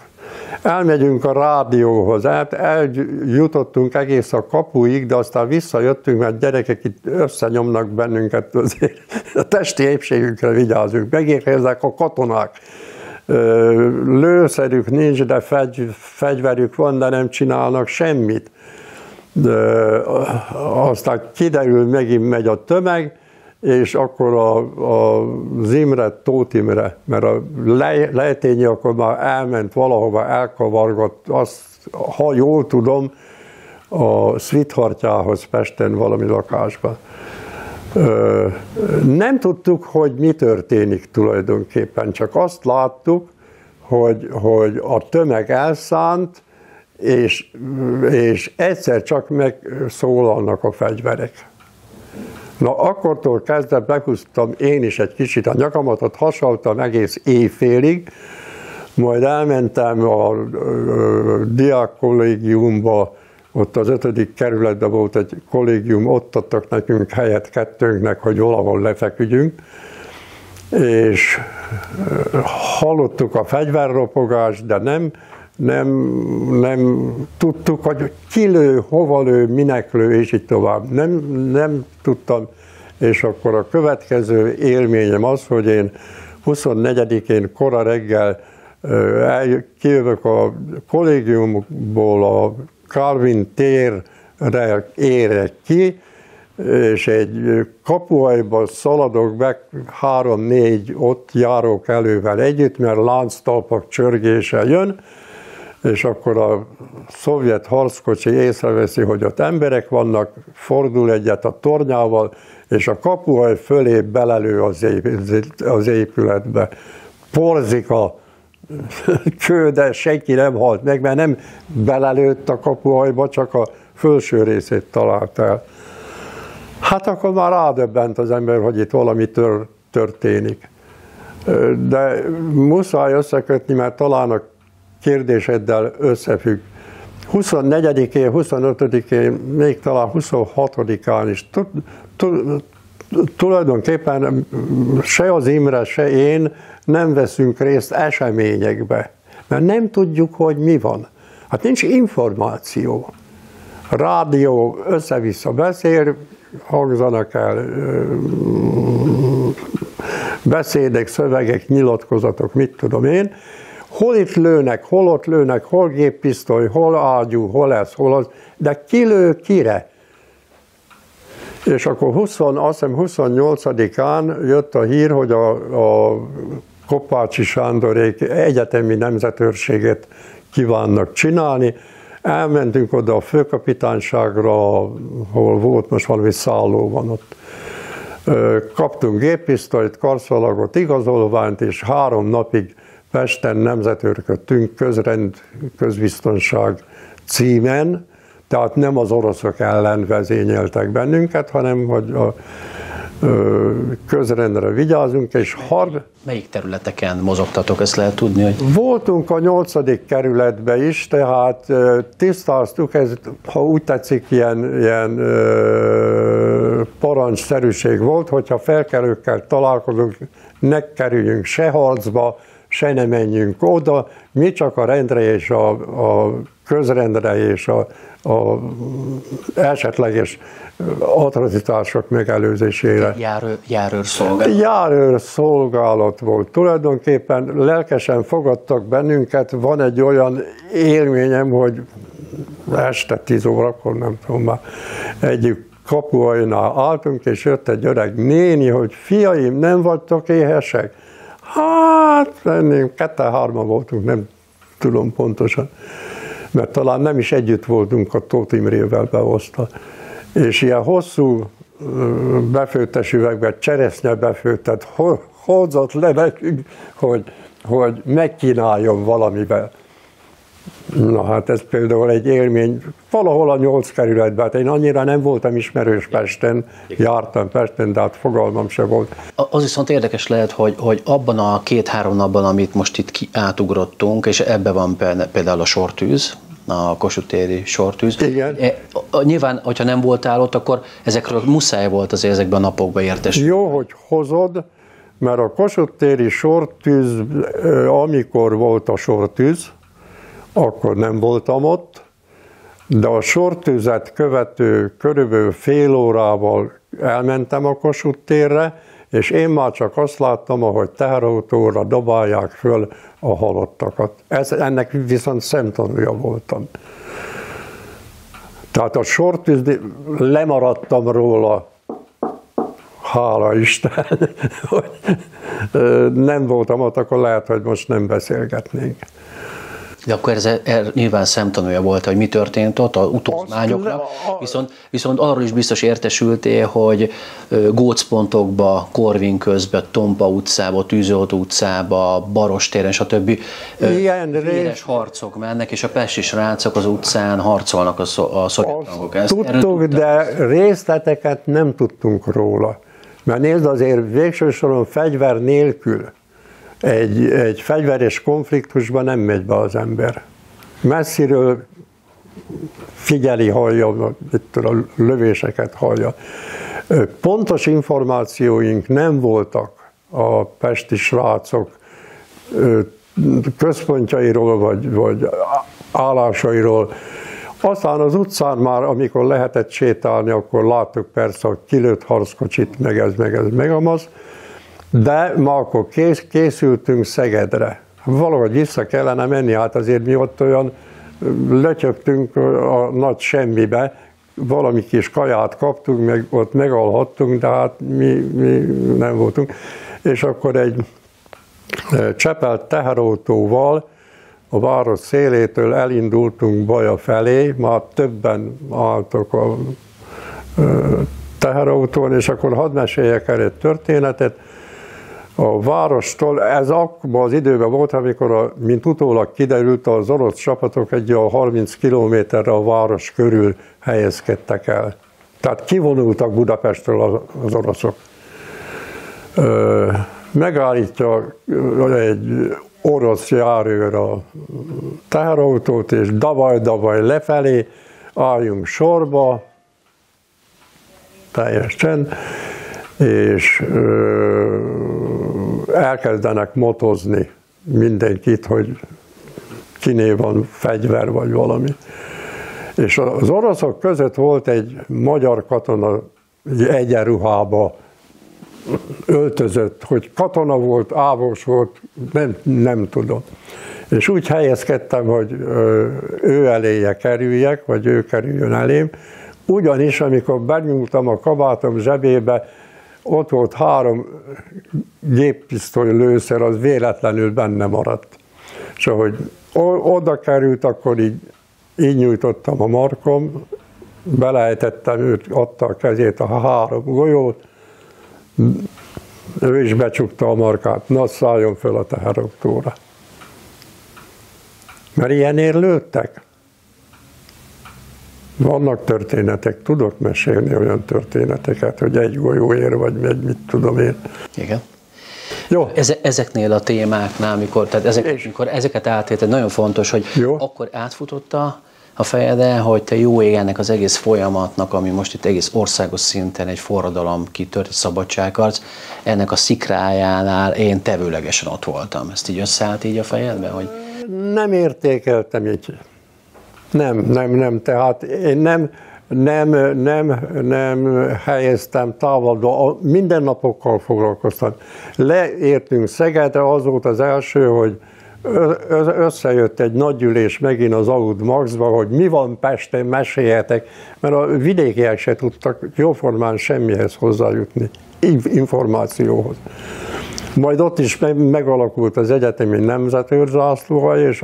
Elmegyünk a rádióhoz, hát eljutottunk egész a kapuig, de aztán visszajöttünk, mert gyerekek itt összenyomnak bennünket, azért a testi épségünkre vigyázunk. Megérkeznek a katonák lőszerük nincs, de fegy, fegyverük van, de nem csinálnak semmit. De aztán kiderül, megint megy a tömeg, és akkor a, a Zimre, Tóth Imre, mert a le, lejtényi akkor már elment valahova, elkavargott, azt, ha jól tudom, a Svithartyához Pesten valami lakásban. Nem tudtuk, hogy mi történik tulajdonképpen, csak azt láttuk, hogy, hogy a tömeg elszánt, és, és egyszer csak megszólalnak a fegyverek. Na, akkortól kezdve behúztam én is egy kicsit a nyakamat, ott hasaltam egész éjfélig, majd elmentem a, a, a diák kollégiumba, ott az ötödik kerületben volt egy kollégium, ott adtak nekünk helyet kettőnknek, hogy valahol lefeküdjünk, és hallottuk a fegyverropogást, de nem, nem, nem tudtuk, hogy ki lő, hova lő, minek lő, és így tovább. Nem, nem tudtam, és akkor a következő élményem az, hogy én 24-én kora reggel kijövök a kollégiumból a Calvin térre érek ki, és egy kapuajba szaladok be, három-négy ott járok elővel együtt, mert lánctalpak csörgése jön, és akkor a szovjet harckocsi észreveszi, hogy ott emberek vannak, fordul egyet a tornyával, és a kapuaj fölé belelő az épületbe. Porzik kő, de senki nem halt meg, mert nem belelőtt a kapuajba, csak a felső részét talált el. Hát akkor már rádöbbent az ember, hogy itt valami tör, történik. De muszáj összekötni, mert talán a kérdéseddel összefügg. 24-én, 25-én, még talán 26-án is tulajdonképpen se az Imre, se én nem veszünk részt eseményekbe, mert nem tudjuk, hogy mi van. Hát nincs információ. Rádió össze-vissza beszél, hangzanak el beszédek, szövegek, nyilatkozatok, mit tudom én, hol itt lőnek, hol ott lőnek, hol géppisztoly, hol ágyú, hol ez, hol az, de ki lő kire? És akkor 20, azt hiszem 28-án jött a hír, hogy a, a Kopácsi Sándorék egyetemi nemzetőrséget kívánnak csinálni. Elmentünk oda a főkapitányságra, ahol volt most valami szálló van ott. Kaptunk géppisztolyt, karszalagot, igazolványt, és három napig Pesten nemzetőrködtünk közrend, közbiztonság címen, tehát nem az oroszok ellen vezényeltek bennünket, hanem hogy a közrendre vigyázunk, és har... Melyik területeken mozogtatok, ezt lehet tudni? Hogy... Voltunk a nyolcadik kerületbe is, tehát tisztáztuk, ez, ha úgy tetszik, ilyen, ilyen parancsszerűség volt, hogyha felkelőkkel találkozunk, ne kerüljünk se harcba, se ne menjünk oda, mi csak a rendre és a, a közrendre és a, a esetleges atrocitások megelőzésére. Járőr, járőr szolgálat. Járőr szolgálat volt. Tulajdonképpen lelkesen fogadtak bennünket. Van egy olyan élményem, hogy este tíz órakor, nem tudom már, egyik kapuajnál álltunk, és jött egy öreg néni, hogy fiaim, nem vagytok éhesek? Hát, lennénk, kette-hárma voltunk, nem tudom pontosan, mert talán nem is együtt voltunk a Tóth Imrével beosztva. És ilyen hosszú befőttes üvegbe cseresznye befőttet hozott le nekünk, hogy, hogy megkínáljon valamivel. Na hát ez például egy élmény, valahol a nyolc kerületben, hát én annyira nem voltam ismerős Pesten, jártam Pesten, de hát fogalmam se volt. Az viszont érdekes lehet, hogy, hogy abban a két-három napban, amit most itt átugrottunk, és ebbe van például a sortűz, a kosutéri sortűz. Igen. E, nyilván, hogyha nem voltál ott, akkor ezekről muszáj volt az ezekben a napokban értesülni. Jó, hogy hozod, mert a kosutéri sortűz, amikor volt a sortűz, akkor nem voltam ott, de a sortűzet követő körülbelül fél órával elmentem a Kossuth térre, és én már csak azt láttam, ahogy teherautóra dobálják föl a halottakat. Ez, ennek viszont szemtanúja voltam. Tehát a sortűz, lemaradtam róla, hála Isten, hogy nem voltam ott, akkor lehet, hogy most nem beszélgetnénk. De akkor ez, ez nyilván szemtanúja volt, hogy mi történt ott, a utózmányoknak, viszont, viszont arról is biztos értesültél, hogy gócpontokba, Korvin közben, Tompa utcába, Tűzoltó utcába, Barostéren, stb. Ilyen éles harcok mennek, és a pesti srácok az utcán harcolnak a, szо, a szovjet Tudtuk, de részleteket nem tudtunk róla. Mert nézd, azért végső soron fegyver nélkül egy, egy fegyveres konfliktusban nem megy be az ember. Messziről figyeli, hallja, a lövéseket hallja. Pontos információink nem voltak a pesti srácok központjairól, vagy, vagy állásairól. Aztán az utcán már, amikor lehetett sétálni, akkor láttuk persze a kilőtt harckocsit, meg ez, meg ez, meg amaz. De ma akkor kész, készültünk Szegedre. Valahogy vissza kellene menni, hát azért mi ott olyan lecsöptünk a nagy semmibe, valami kis kaját kaptunk, meg ott megalhattunk, de hát mi, mi nem voltunk. És akkor egy csepelt teherautóval a város szélétől elindultunk Baja felé, már többen álltok a teherautón, és akkor hadd meséljek el egy történetet a várostól, ez akkor az időben volt, amikor, a, mint utólag kiderült, az orosz csapatok egy a 30 kilométerre a város körül helyezkedtek el. Tehát kivonultak Budapestről az oroszok. Megállítja egy orosz járőr a teherautót, és davaj-davaj lefelé, álljunk sorba, teljes és elkezdenek motozni mindenkit, hogy kiné van fegyver vagy valami. És az oroszok között volt egy magyar katona, egy egyenruhába öltözött, hogy katona volt, ávos volt, nem, nem tudom. És úgy helyezkedtem, hogy ő eléje kerüljek, vagy ő kerüljön elém, ugyanis amikor benyúltam a kabátom zsebébe, ott volt három géppisztoly lőszer, az véletlenül benne maradt. És ahogy oda került, akkor így, így nyújtottam a markom, belejtettem őt, adta a kezét a három golyót, ő is becsukta a markát, na szálljon föl a teherautóra. Mert ilyenért lőttek. Vannak történetek, tudok mesélni olyan történeteket, hogy egy golyóért, vagy egy mit tudom én. Igen. Jó. ezeknél a témáknál, amikor, tehát ezek, amikor ezeket átélted, nagyon fontos, hogy Jó. akkor átfutotta a fejeden, hogy te jó ég ennek az egész folyamatnak, ami most itt egész országos szinten egy forradalom kitört, egy szabadságharc, ennek a szikrájánál én tevőlegesen ott voltam. Ezt így összeállt így a fejedbe? Hogy... Nem értékeltem így nem, nem, nem. Tehát én nem, nem, nem, nem helyeztem távolba, mindennapokkal foglalkoztam. Leértünk Szegedre, az volt az első, hogy összejött egy nagygyűlés megint az Aud Maxba, hogy mi van Pesten, meséljetek, mert a vidékiek se tudtak jóformán semmihez hozzájutni, információhoz. Majd ott is megalakult az egyetemi nemzetőrzászlója, és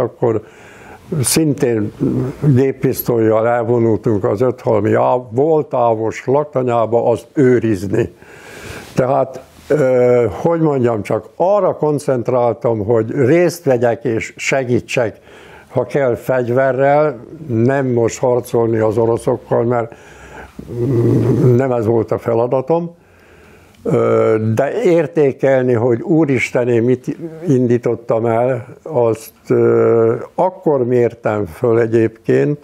szintén géppisztolyjal elvonultunk az öthalmi voltávos laktanyába azt őrizni. Tehát, hogy mondjam, csak arra koncentráltam, hogy részt vegyek és segítsek, ha kell fegyverrel, nem most harcolni az oroszokkal, mert mm, nem ez volt a feladatom, de értékelni, hogy úristen, én mit indítottam el, azt akkor mértem föl egyébként,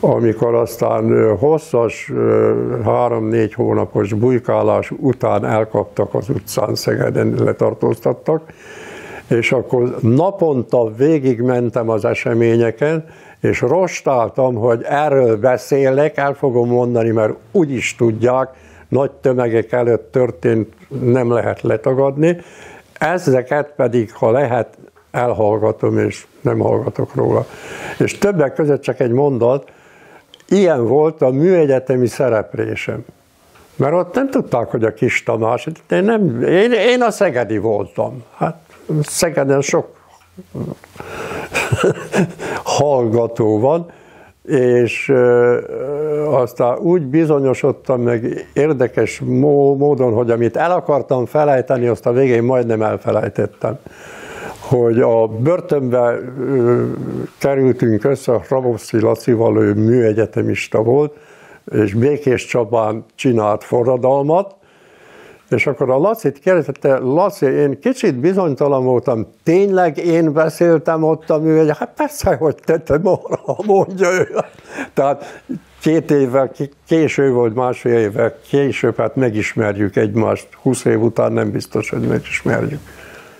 amikor aztán hosszas, három-négy hónapos bujkálás után elkaptak az utcán, Szegeden letartóztattak, és akkor naponta végigmentem az eseményeken, és rostáltam, hogy erről beszélek, el fogom mondani, mert úgy tudják, nagy tömegek előtt történt, nem lehet letagadni. Ezeket pedig, ha lehet, elhallgatom, és nem hallgatok róla. És többek között csak egy mondat, ilyen volt a műegyetemi szereplésem. Mert ott nem tudták, hogy a kis Tamás, én, nem, én, én a Szegedi voltam. Hát Szegeden sok hallgató van, és aztán úgy bizonyosodtam meg érdekes módon, hogy amit el akartam felejteni, azt a végén majdnem elfelejtettem. Hogy a börtönbe kerültünk össze, Rabowski Lacival, ő műegyetemista volt, és Békés Csabán csinált forradalmat, és akkor a Lacit kérdezte, Laci, én kicsit bizonytalan voltam, tényleg én beszéltem ott a műegyetem? Hát persze, hogy te, te mondja ő. Tehát két évvel késő volt, másfél évvel később, hát megismerjük egymást, 20 év után nem biztos, hogy megismerjük.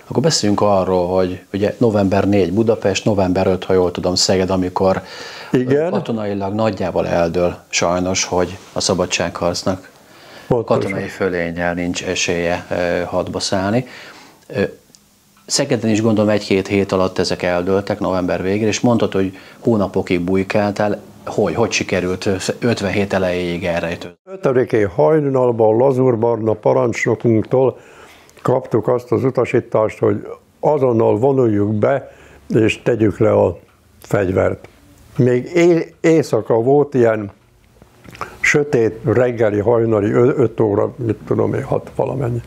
Akkor beszéljünk arról, hogy ugye november 4 Budapest, november 5, ha jól tudom, Szeged, amikor Igen. katonailag nagyjából eldől sajnos, hogy a szabadságharcnak Pontosan. katonai fölényel nincs esélye hadba szállni. Szegeden is gondolom egy-két hét alatt ezek eldőltek november végén, és mondtad, hogy hónapokig bujkáltál. Hogy, hogy sikerült 57 elejéig erre? 5 hajnalban Lazur Barna parancsnokunktól kaptuk azt az utasítást, hogy azonnal vonuljuk be, és tegyük le a fegyvert. Még éjszaka volt ilyen sötét reggeli, hajnali, 5 óra, mit tudom én, 6 valamennyi.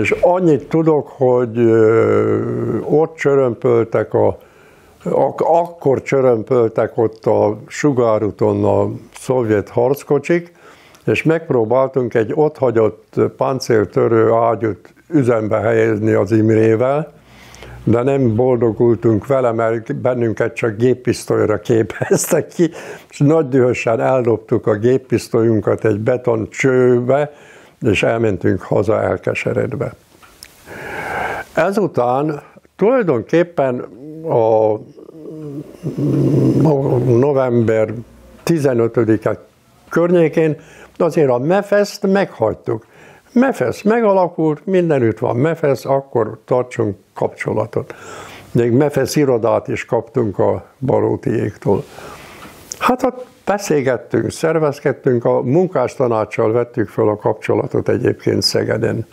És annyit tudok, hogy ott csörömpöltek a ak- akkor csörömpöltek ott a sugárúton a szovjet harckocsik, és megpróbáltunk egy otthagyott páncéltörő ágyút üzembe helyezni az Imrével, de nem boldogultunk vele, mert bennünket csak géppisztolyra képeztek ki, és nagy dühösen eldobtuk a géppisztolyunkat egy beton csőbe, és elmentünk haza elkeseredve. Ezután tulajdonképpen a november 15-e környékén azért a mefes meghagytuk. Mefesz megalakult, mindenütt van Mefesz, akkor tartsunk kapcsolatot. Még Mefesz irodát is kaptunk a barótiéktól. Hát ott beszélgettünk, szervezkedtünk, a munkástanácssal vettük fel a kapcsolatot egyébként Szegeden.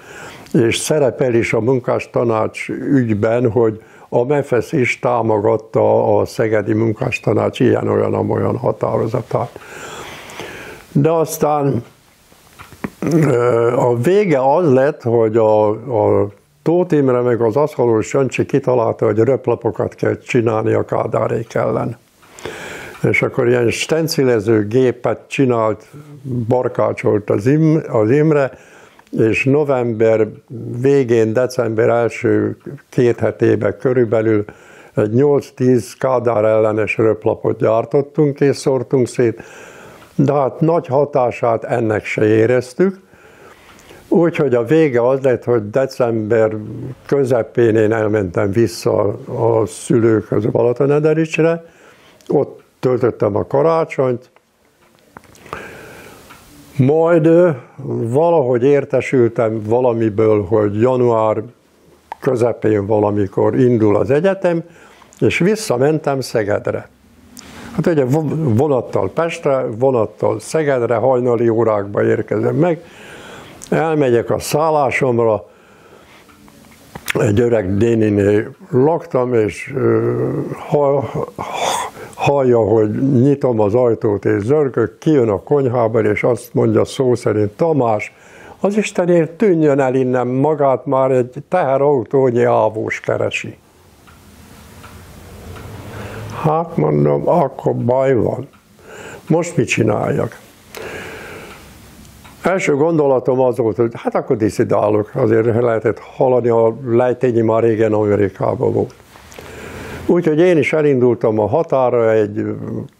És szerepel is a munkástanács ügyben, hogy a MEFESZ is támogatta a Szegedi Munkástanács ilyen-olyan-olyan határozatát. De aztán a vége az lett, hogy a, a Tóth Imre meg az Aszhalós Jancsi kitalálta, hogy röplapokat kell csinálni a Kádárék ellen. És akkor ilyen stencilező gépet csinált, barkácsolt az, Im, az Imre, és november végén, december első két hetében körülbelül egy 8-10 Kádár ellenes röplapot gyártottunk és szórtunk szét, de hát nagy hatását ennek se éreztük, úgyhogy a vége az lett, hogy december közepén én elmentem vissza a szülőkhöz Balatonedericsre, ott töltöttem a karácsonyt, majd valahogy értesültem valamiből, hogy január közepén valamikor indul az egyetem, és visszamentem Szegedre. Hát ugye vonattal Pestre, vonattal Szegedre, hajnali órákba érkezem meg, elmegyek a szállásomra, egy öreg déninél laktam, és hallja, hogy nyitom az ajtót és zörgök, kijön a konyhába, és azt mondja szó szerint, Tamás, az Istenért tűnjön el innen magát, már egy teherautónyi ávós keresi. Hát mondom, akkor baj van. Most mit csináljak? Első gondolatom az volt, hogy hát akkor diszidálok, azért lehetett hallani, a lejtényi már régen Amerikában volt. Úgyhogy én is elindultam a határa, egy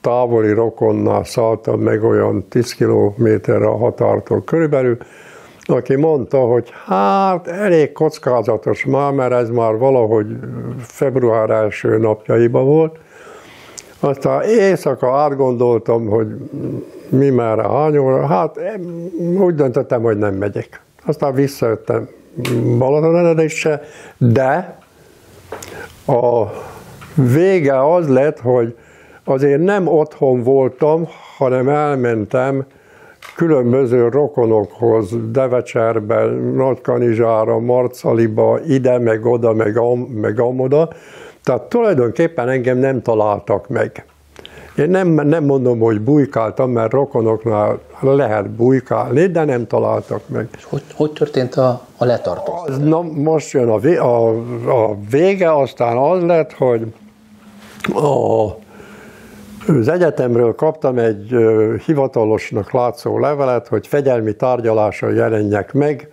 távoli rokonnál szálltam meg olyan 10 kilométerre a határtól körülbelül, aki mondta, hogy hát elég kockázatos már, mert ez már valahogy február első napjaiban volt, aztán éjszaka átgondoltam, hogy mi már a hány óra, hát úgy döntöttem, hogy nem megyek. Aztán visszajöttem Balatonenedésre, de a vége az lett, hogy azért nem otthon voltam, hanem elmentem különböző rokonokhoz, Devecserben, Nagykanizsára, Marcaliba, ide, meg oda, meg, am, meg amoda, Tehát tulajdonképpen engem nem találtak meg. Én nem, nem mondom, hogy bujkáltam, mert rokonoknál lehet bujkálni, de nem találtak meg. Hogy, hogy történt a, a letartóztatás? Na, most jön a, vé, a, a vége, aztán az lett, hogy a, az egyetemről kaptam egy hivatalosnak látszó levelet, hogy fegyelmi tárgyalással jelenjek meg,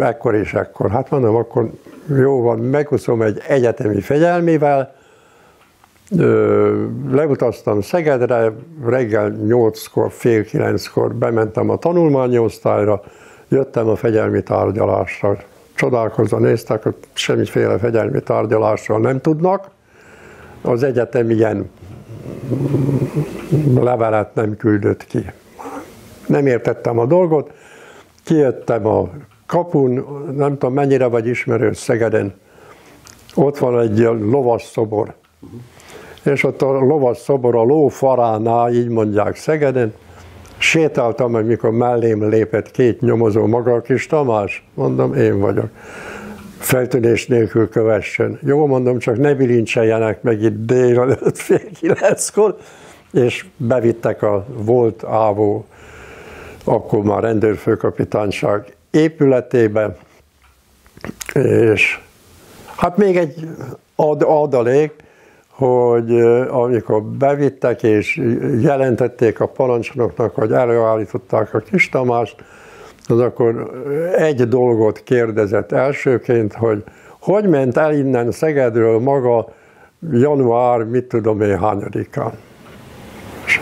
ekkor és ekkor. Hát mondom, akkor jó van, megúszom egy egyetemi fegyelmivel, leutaztam Szegedre, reggel 8-kor, fél 9-kor bementem a tanulmányosztályra, jöttem a fegyelmi tárgyalásra. Csodálkozva néztek, hogy semmiféle fegyelmi tárgyalásról nem tudnak. Az egyetem ilyen levelet nem küldött ki. Nem értettem a dolgot, kijöttem a kapun, nem tudom mennyire vagy ismerő Szegeden, ott van egy lovas szobor. És ott a lovas szobor a ló faránál, így mondják Szegeden, sétáltam, hogy mikor mellém lépett két nyomozó, maga a kis Tamás, mondom, én vagyok. Feltűnés nélkül kövessen. Jó, mondom, csak ne bilincseljenek meg itt délelőtt fél kilenckor, és bevittek a volt ávó, akkor már rendőrfőkapitányság épületébe, és hát még egy ad, adalék, hogy amikor bevittek és jelentették a parancsnoknak, hogy előállították a kis Tamást, az akkor egy dolgot kérdezett elsőként, hogy hogy ment el innen Szegedről maga január, mit tudom én, hányadikán. És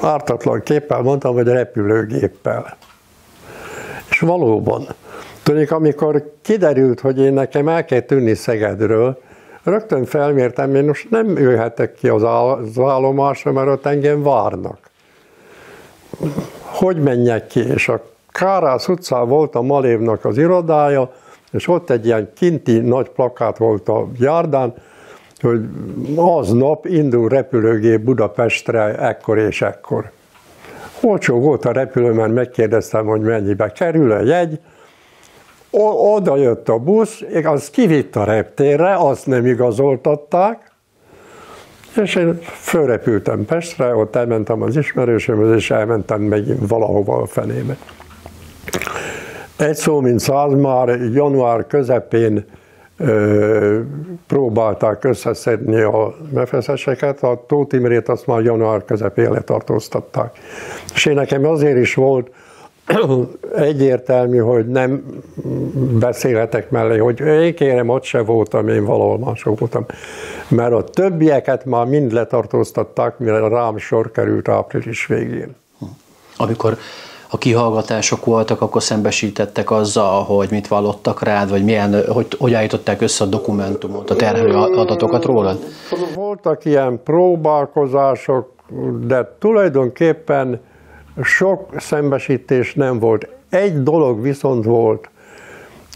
ártatlan képpel mondtam, hogy repülőgéppel. És valóban, tudjuk, amikor kiderült, hogy én nekem el kell tűnni Szegedről, rögtön felmértem, én most nem ülhetek ki az, állomásra, mert ott engem várnak. Hogy menjek ki? És a Kárász utcán volt a Malévnak az irodája, és ott egy ilyen kinti nagy plakát volt a járdán, hogy aznap indul repülőgép Budapestre ekkor és ekkor. Olcsó volt a repülő, mert megkérdeztem, hogy mennyibe kerül a jegy, oda jött a busz, az kivitt a reptérre, azt nem igazoltatták, és én fölrepültem Pestre, ott elmentem az ismerősömhöz, és elmentem megint valahova a fenébe. Egy szó, mint száz, már január közepén próbálták összeszedni a mefeszeseket, a Tóth Imrét azt már január közepén letartóztatták. És én nekem azért is volt egyértelmű, hogy nem beszélhetek mellé, hogy én kérem, ott se voltam, én valahol máshol voltam. Mert a többieket már mind letartóztatták, mire rám sor került április végén. Amikor a kihallgatások voltak, akkor szembesítettek azzal, hogy mit vallottak rád, vagy milyen, hogy, hogy állították össze a dokumentumot, a terhelő adatokat rólad? Voltak ilyen próbálkozások, de tulajdonképpen sok szembesítés nem volt. Egy dolog viszont volt,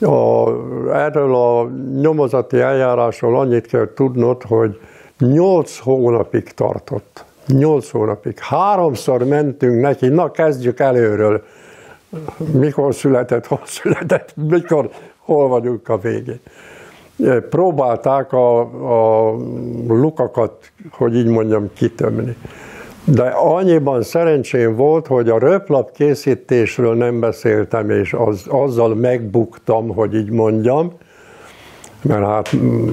a, erről a nyomozati eljárásról annyit kell tudnod, hogy nyolc hónapig tartott. Nyolc hónapig. Háromszor mentünk neki, na kezdjük előről. Mikor született, hol született, mikor, hol vagyunk a végén. Próbálták a, a lukakat, hogy így mondjam, kitömni. De annyiban szerencsém volt, hogy a röplap készítésről nem beszéltem, és az, azzal megbuktam, hogy így mondjam, mert hát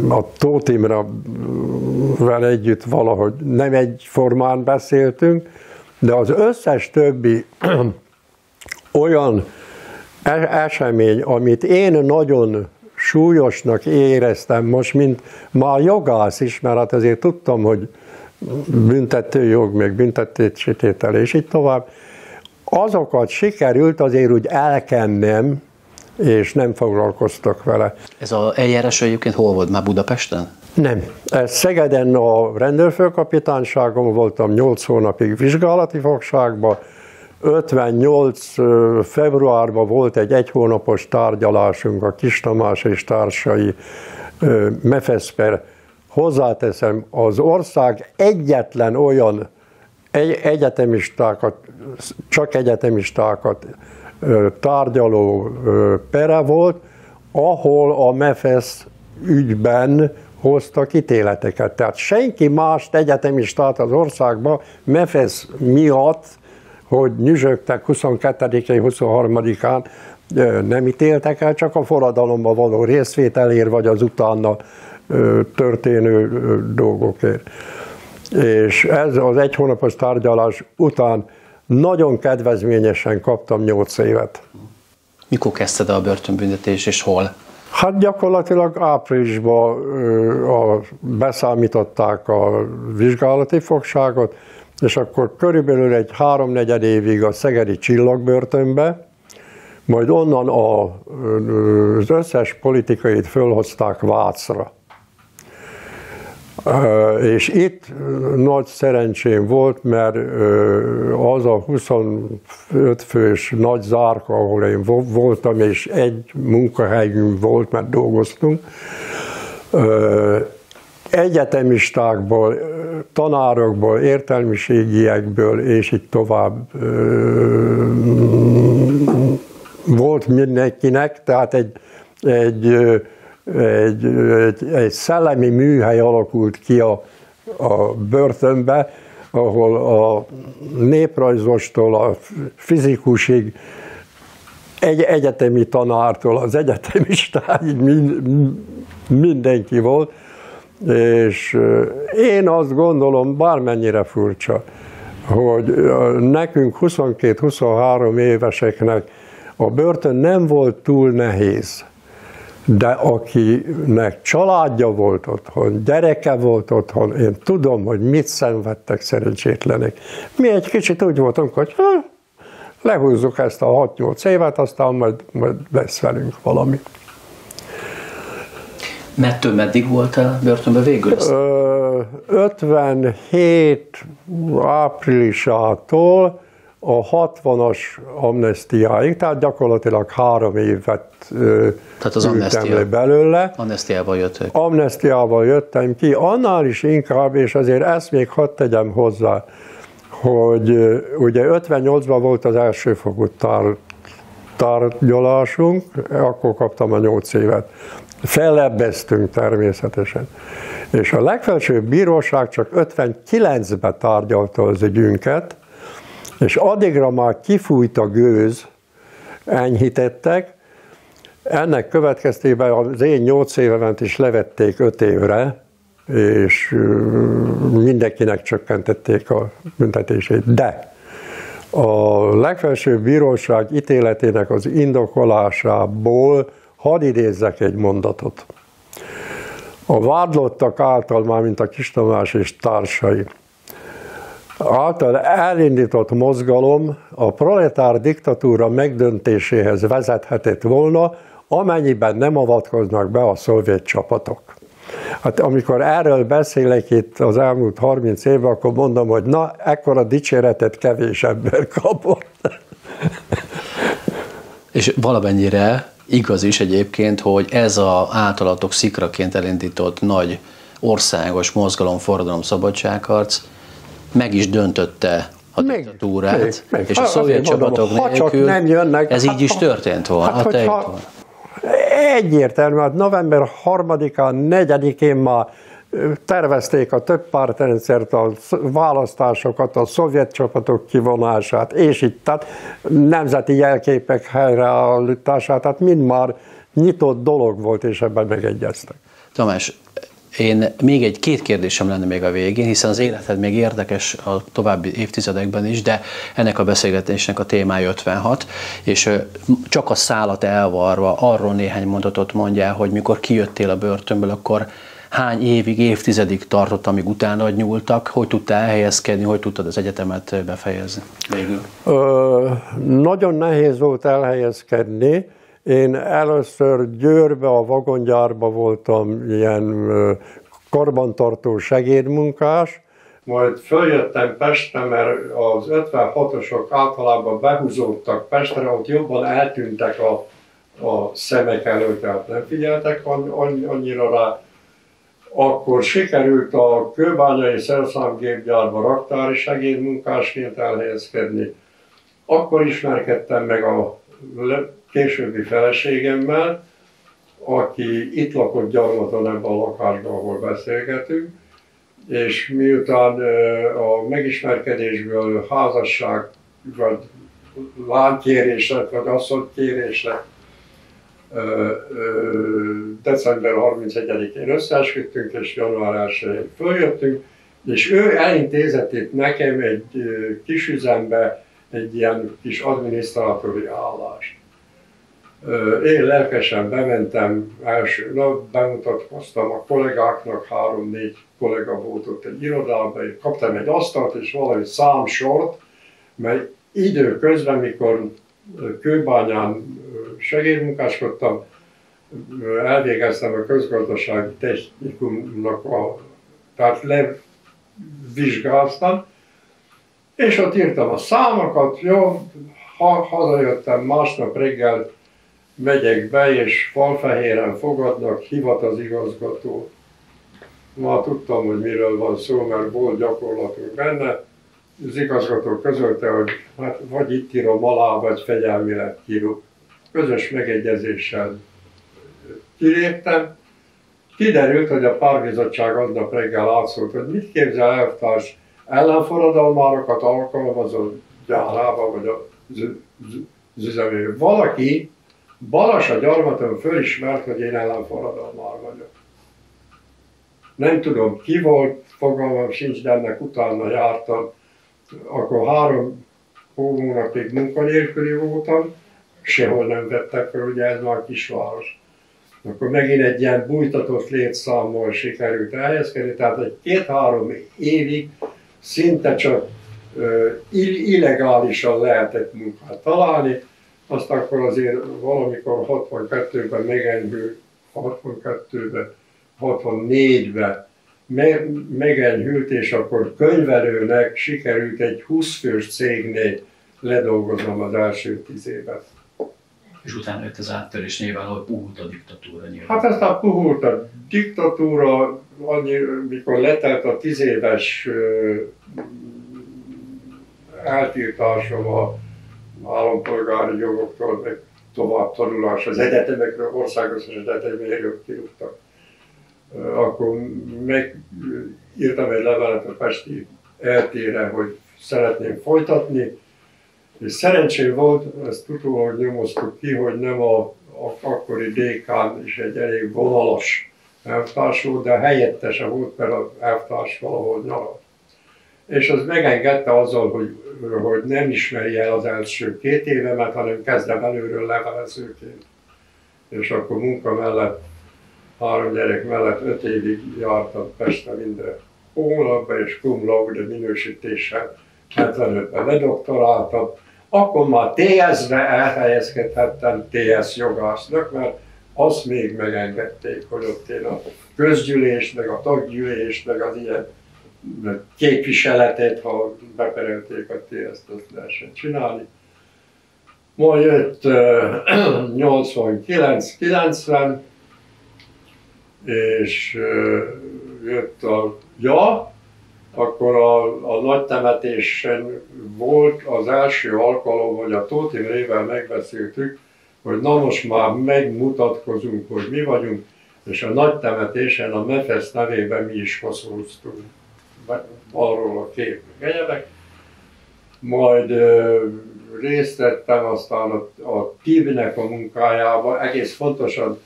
a Tóth Imrevel együtt valahogy nem egyformán beszéltünk, de az összes többi olyan e-, esemény, amit én nagyon súlyosnak éreztem most, mint már jogász is, mert hát azért tudtam, hogy büntetőjog, meg büntetésítétel, és így tovább. Azokat sikerült azért úgy elkennem, és nem foglalkoztak vele. Ez az eljárás egyébként hol volt? Már Budapesten? Nem. Ez Szegeden a rendőrfőkapitányságon voltam 8 hónapig vizsgálati fogságban, 58 februárban volt egy egy hónapos tárgyalásunk a Kis Tamás és társai Mefeszper hozzáteszem, az ország egyetlen olyan egyetemistákat, csak egyetemistákat tárgyaló pere volt, ahol a MEFES ügyben hoztak ítéleteket. Tehát senki más egyetemistát az országban MEFESZ miatt, hogy nyüzsögtek 22-én, 23-án, nem ítéltek el, csak a forradalomban való részvételért, vagy az utána történő dolgokért. És ez az egy hónapos tárgyalás után nagyon kedvezményesen kaptam 8 évet. Mikor kezdted a börtönbüntetés, és hol? Hát gyakorlatilag áprilisban a, beszámították a vizsgálati fogságot, és akkor körülbelül egy háromnegyed évig a Szegedi csillagbörtönbe, majd onnan a, az összes politikait fölhozták Vácra. És itt nagy szerencsém volt, mert az a 25 fős nagy zárka, ahol én voltam, és egy munkahelyünk volt, mert dolgoztunk, egyetemistákból, tanárokból, értelmiségiekből, és így tovább volt mindenkinek, tehát egy, egy, egy, egy, szellemi műhely alakult ki a, a börtönbe, ahol a néprajzostól a fizikusig, egy egyetemi tanártól az egyetemistáig mind, mindenki volt, és én azt gondolom, bármennyire furcsa, hogy nekünk 22-23 éveseknek a börtön nem volt túl nehéz, de akinek családja volt otthon, gyereke volt otthon, én tudom, hogy mit szenvedtek szerencsétlenek. Mi egy kicsit úgy voltunk, hogy ha, lehúzzuk ezt a 6-8 évet, aztán majd, majd lesz velünk valami. Mettől meddig volt a börtönben végül? Ö, 57 áprilisától a 60-as amnestiáig, tehát gyakorlatilag három évet tehát az amnestia, belőle. Amnestiával jöttek. Amnestiával jöttem ki, annál is inkább, és azért ezt még hadd tegyem hozzá, hogy ugye 58-ban volt az elsőfokú tár, tárgyalásunk, akkor kaptam a 8 évet. Fellebbeztünk természetesen. És a legfelsőbb bíróság csak 59-ben tárgyalta az ügyünket, és addigra már kifújt a gőz, enyhítettek, ennek következtében az én nyolc évemet is levették öt évre, és mindenkinek csökkentették a büntetését. De a legfelsőbb bíróság ítéletének az indokolásából hadd idézzek egy mondatot. A vádlottak által, már mint a Kis Tamás és társai, által elindított mozgalom a proletár diktatúra megdöntéséhez vezethetett volna, amennyiben nem avatkoznak be a szovjet csapatok. Hát amikor erről beszélek itt az elmúlt 30 évben, akkor mondom, hogy na, ekkora dicséretet kevés ember kapott. És valamennyire igaz is egyébként, hogy ez a általatok szikraként elindított nagy országos mozgalom, forradalom, szabadságharc meg is döntötte a meg, diktatúrát, meg. és a szovjet csapatok mondom, nélkül nem jönnek, ez hát, így is történt volna. Hát, hogyha, egyértelmű, hát november 3-án, 4-én már tervezték a több pártrendszert, a választásokat, a szovjet csapatok kivonását, és itt, tehát nemzeti jelképek helyreállítását, tehát mind már nyitott dolog volt, és ebben megegyeztek. Tamás, én még egy két kérdésem lenne még a végén, hiszen az életed még érdekes a további évtizedekben is, de ennek a beszélgetésnek a témája 56, és csak a szállat elvarva arról néhány mondatot mondjál, hogy mikor kijöttél a börtönből, akkor hány évig, évtizedig tartott, amíg utána nyúltak, hogy tudtál elhelyezkedni, hogy tudtad az egyetemet befejezni? Végül? Ö, nagyon nehéz volt elhelyezkedni, én először Győrbe, a vagongyárba voltam ilyen karbantartó segédmunkás, majd följöttem Pestre, mert az 56-osok általában behúzódtak Pestre, ott jobban eltűntek a, a szemek előtt, tehát nem figyeltek annyira rá. Akkor sikerült a kőbányai szerszámgépgyárba raktári segédmunkásként elhelyezkedni. Akkor ismerkedtem meg a későbbi feleségemmel, aki itt lakott gyarmaton ebben a lakásban, ahol beszélgetünk, és miután a megismerkedésből házasság, vagy lánykérésre, vagy asszonykérésre december 31-én összeesküdtünk, és január 1-én följöttünk, és ő elintézett itt nekem egy kis üzembe egy ilyen kis adminisztrátori állást. Én lelkesen bementem első nap, bemutatkoztam a kollégáknak, három-négy kollega volt ott egy irodában, kaptam egy asztalt és valami számsort, mert időközben, mikor kőbányán segédmunkáskodtam, elvégeztem a közgazdasági technikumnak a, tehát levizsgáztam, és ott írtam a számokat, jó, ha, hazajöttem másnap reggel, megyek be, és falfehéren fogadnak, hivat az igazgató. Ma tudtam, hogy miről van szó, mert volt gyakorlatunk benne. Az igazgató közölte, hogy hát vagy itt írom alá, vagy fegyelmileg írok. Közös megegyezéssel kiléptem. Kiderült, hogy a párbizottság aznap reggel átszólt, hogy mit képzel elvtárs ellenforradalmárokat alkalmazott gyárába, vagy az üzemébe. Valaki Balas a gyarmaton fölismert, hogy én ellenforradalmár vagyok. Nem tudom ki volt, fogalmam sincs, de ennek utána jártam. Akkor három hónapig munkanélküli voltam, sehol nem vettek fel, ugye ez már kisváros. Akkor megint egy ilyen bújtatott létszámmal sikerült elhelyezkedni, tehát egy két-három évig szinte csak illegálisan lehetett munkát találni, azt akkor azért valamikor 62-ben megenyhült, 62-ben, 64-ben megenyhült, és akkor könyvelőnek sikerült egy 20 fős cégnél ledolgoznom az első tíz évet. És utána jött az áttörés nyilván, hogy puhult a diktatúra nyilván. Hát aztán puhult a diktatúra, annyi, mikor letelt a tíz éves eltiltásom a állampolgári jogoktól, meg tovább tanulás az egyetemekről, országos egyetemekről kirúgtak. Akkor megírtam egy levelet a Pesti eltére, hogy szeretném folytatni, és szerencsém volt, ezt utólag nyomoztuk ki, hogy nem a, a akkori dékán is egy elég vonalas elvtárs volt, de helyettese volt, mert az elvtárs valahol nyaralt és az megengedte azzal, hogy, hogy nem ismeri el az első két évemet, hanem kezdem előről levelezőként. És akkor munka mellett, három gyerek mellett öt évig jártam Pestre minden hónapban, és cum laude minősítéssel 75-ben ledoktoráltam. Akkor már TS-re elhelyezkedhettem TS jogásznak, mert azt még megengedték, hogy ott én a közgyűlést, meg a taggyűlést, meg az ilyen képviseletét, ha beperelték a ezt azt lehessen csinálni. Majd jött 89-90, és jött a ja, akkor a, a nagy temetésen volt az első alkalom, hogy a Tóth Imrével megbeszéltük, hogy na most már megmutatkozunk, hogy mi vagyunk, és a nagy temetésen a MEFESZ nevében mi is hosszúztunk arról a kép, meg egyebek. Majd részt vettem aztán a, a TV-nek a munkájába, egész fontosan,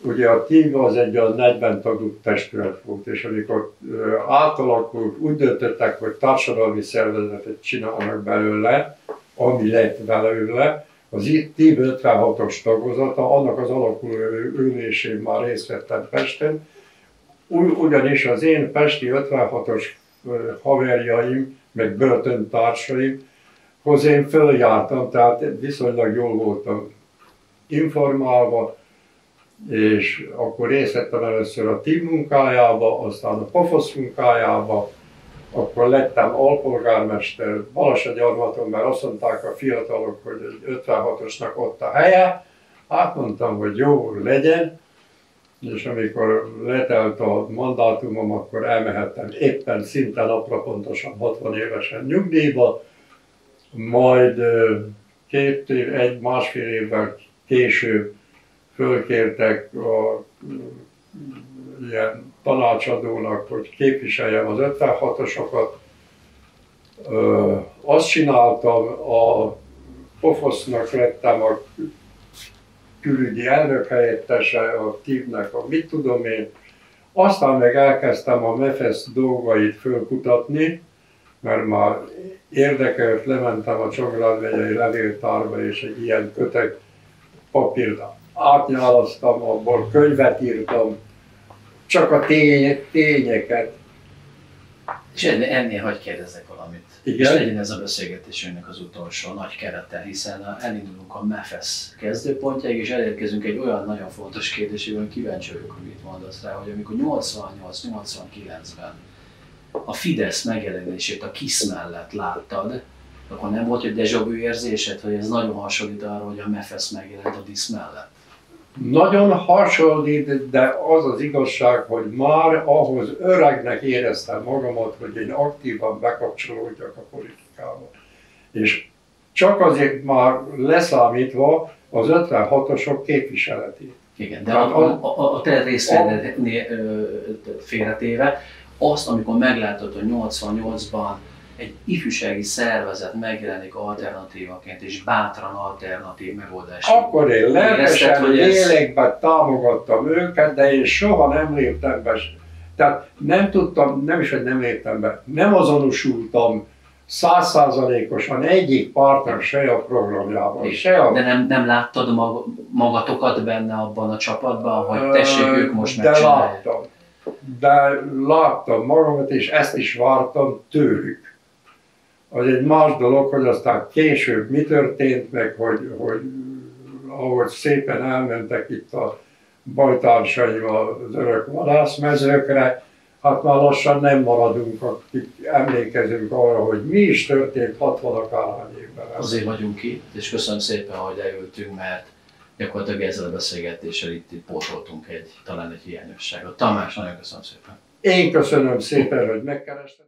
ugye a TV az egy olyan 40 tagú testület volt, és amikor átalakult, úgy döntöttek, hogy társadalmi szervezetet csinálnak belőle, ami lett belőle, az TIV 56-os tagozata, annak az alakuló ülésén már részt vettem Pesten, ugyanis az én Pesti 56-os haverjaim, meg börtöntársaim, hoz én följártam, tehát viszonylag jól voltam informálva, és akkor részt vettem először a team munkájába, aztán a POFOSZ munkájába, akkor lettem alpolgármester Balasagyarmaton, mert azt mondták a fiatalok, hogy egy 56-osnak ott a helye. Hát hogy jó, legyen és amikor letelt a mandátumom, akkor elmehettem éppen szinte napra pontosan 60 évesen nyugdíjba, majd két év, egy másfél évvel később fölkértek a ilyen tanácsadónak, hogy képviseljem az 56-osokat. Azt csináltam, a Pofosznak lettem a külügyi elnök helyettese, a TIV-nek a mit tudom én. Aztán meg elkezdtem a MEFESZ dolgait fölkutatni, mert már érdekelt, lementem a Csongrád megyei levéltárba, és egy ilyen kötek papírt átnyálasztam, abból könyvet írtam, csak a tény, tényeket. És ennél, ennél hagyj kérdezzek valamit. Igen? És legyen ez a beszélgetésünknek az utolsó nagy kerete, hiszen elindulunk a MEFESZ kezdőpontjáig, és elérkezünk egy olyan nagyon fontos kérdésében, kíváncsi vagyok, hogy mit mondasz rá, hogy amikor 88-89-ben a Fidesz megjelenését a KISZ mellett láttad, akkor nem volt egy déjà vu érzésed, hogy ez nagyon hasonlít arra, hogy a MEFESZ megjelent a DISZ mellett? Nagyon hasonlít, de az az igazság, hogy már ahhoz öregnek éreztem magamat, hogy én aktívan bekapcsolódjak a politikába. És csak azért már leszámítva az 56-osok képviseletét. Igen, de a, a, a, a te részvédet félretéve, azt, amikor meglátod, hogy 88-ban egy ifjúsági szervezet megjelenik alternatívaként, és bátran alternatív megoldás. Akkor én lelkesen, lélekben támogattam őket, de én soha nem léptem be. Tehát nem tudtam, nem is, hogy nem léptem be, nem azonosultam százszázalékosan egyik pártnak se a programjában, se a... De nem, nem láttad mag, magatokat benne abban a csapatban, hogy tessék, ők most De láttam. De láttam magamat, és ezt is vártam tőlük az egy más dolog, hogy aztán később mi történt, meg hogy, hogy ahogy szépen elmentek itt a bajtársaim az örök vadászmezőkre, hát már lassan nem maradunk, akik emlékezünk arra, hogy mi is történt 60 akárhány évben. Azért vagyunk itt, és köszönöm szépen, hogy eljöttünk, mert gyakorlatilag ezzel a beszélgetéssel itt, itt pótoltunk egy, talán egy hiányosságot. Tamás, nagyon köszönöm szépen. Én köszönöm szépen, hogy megkerestek.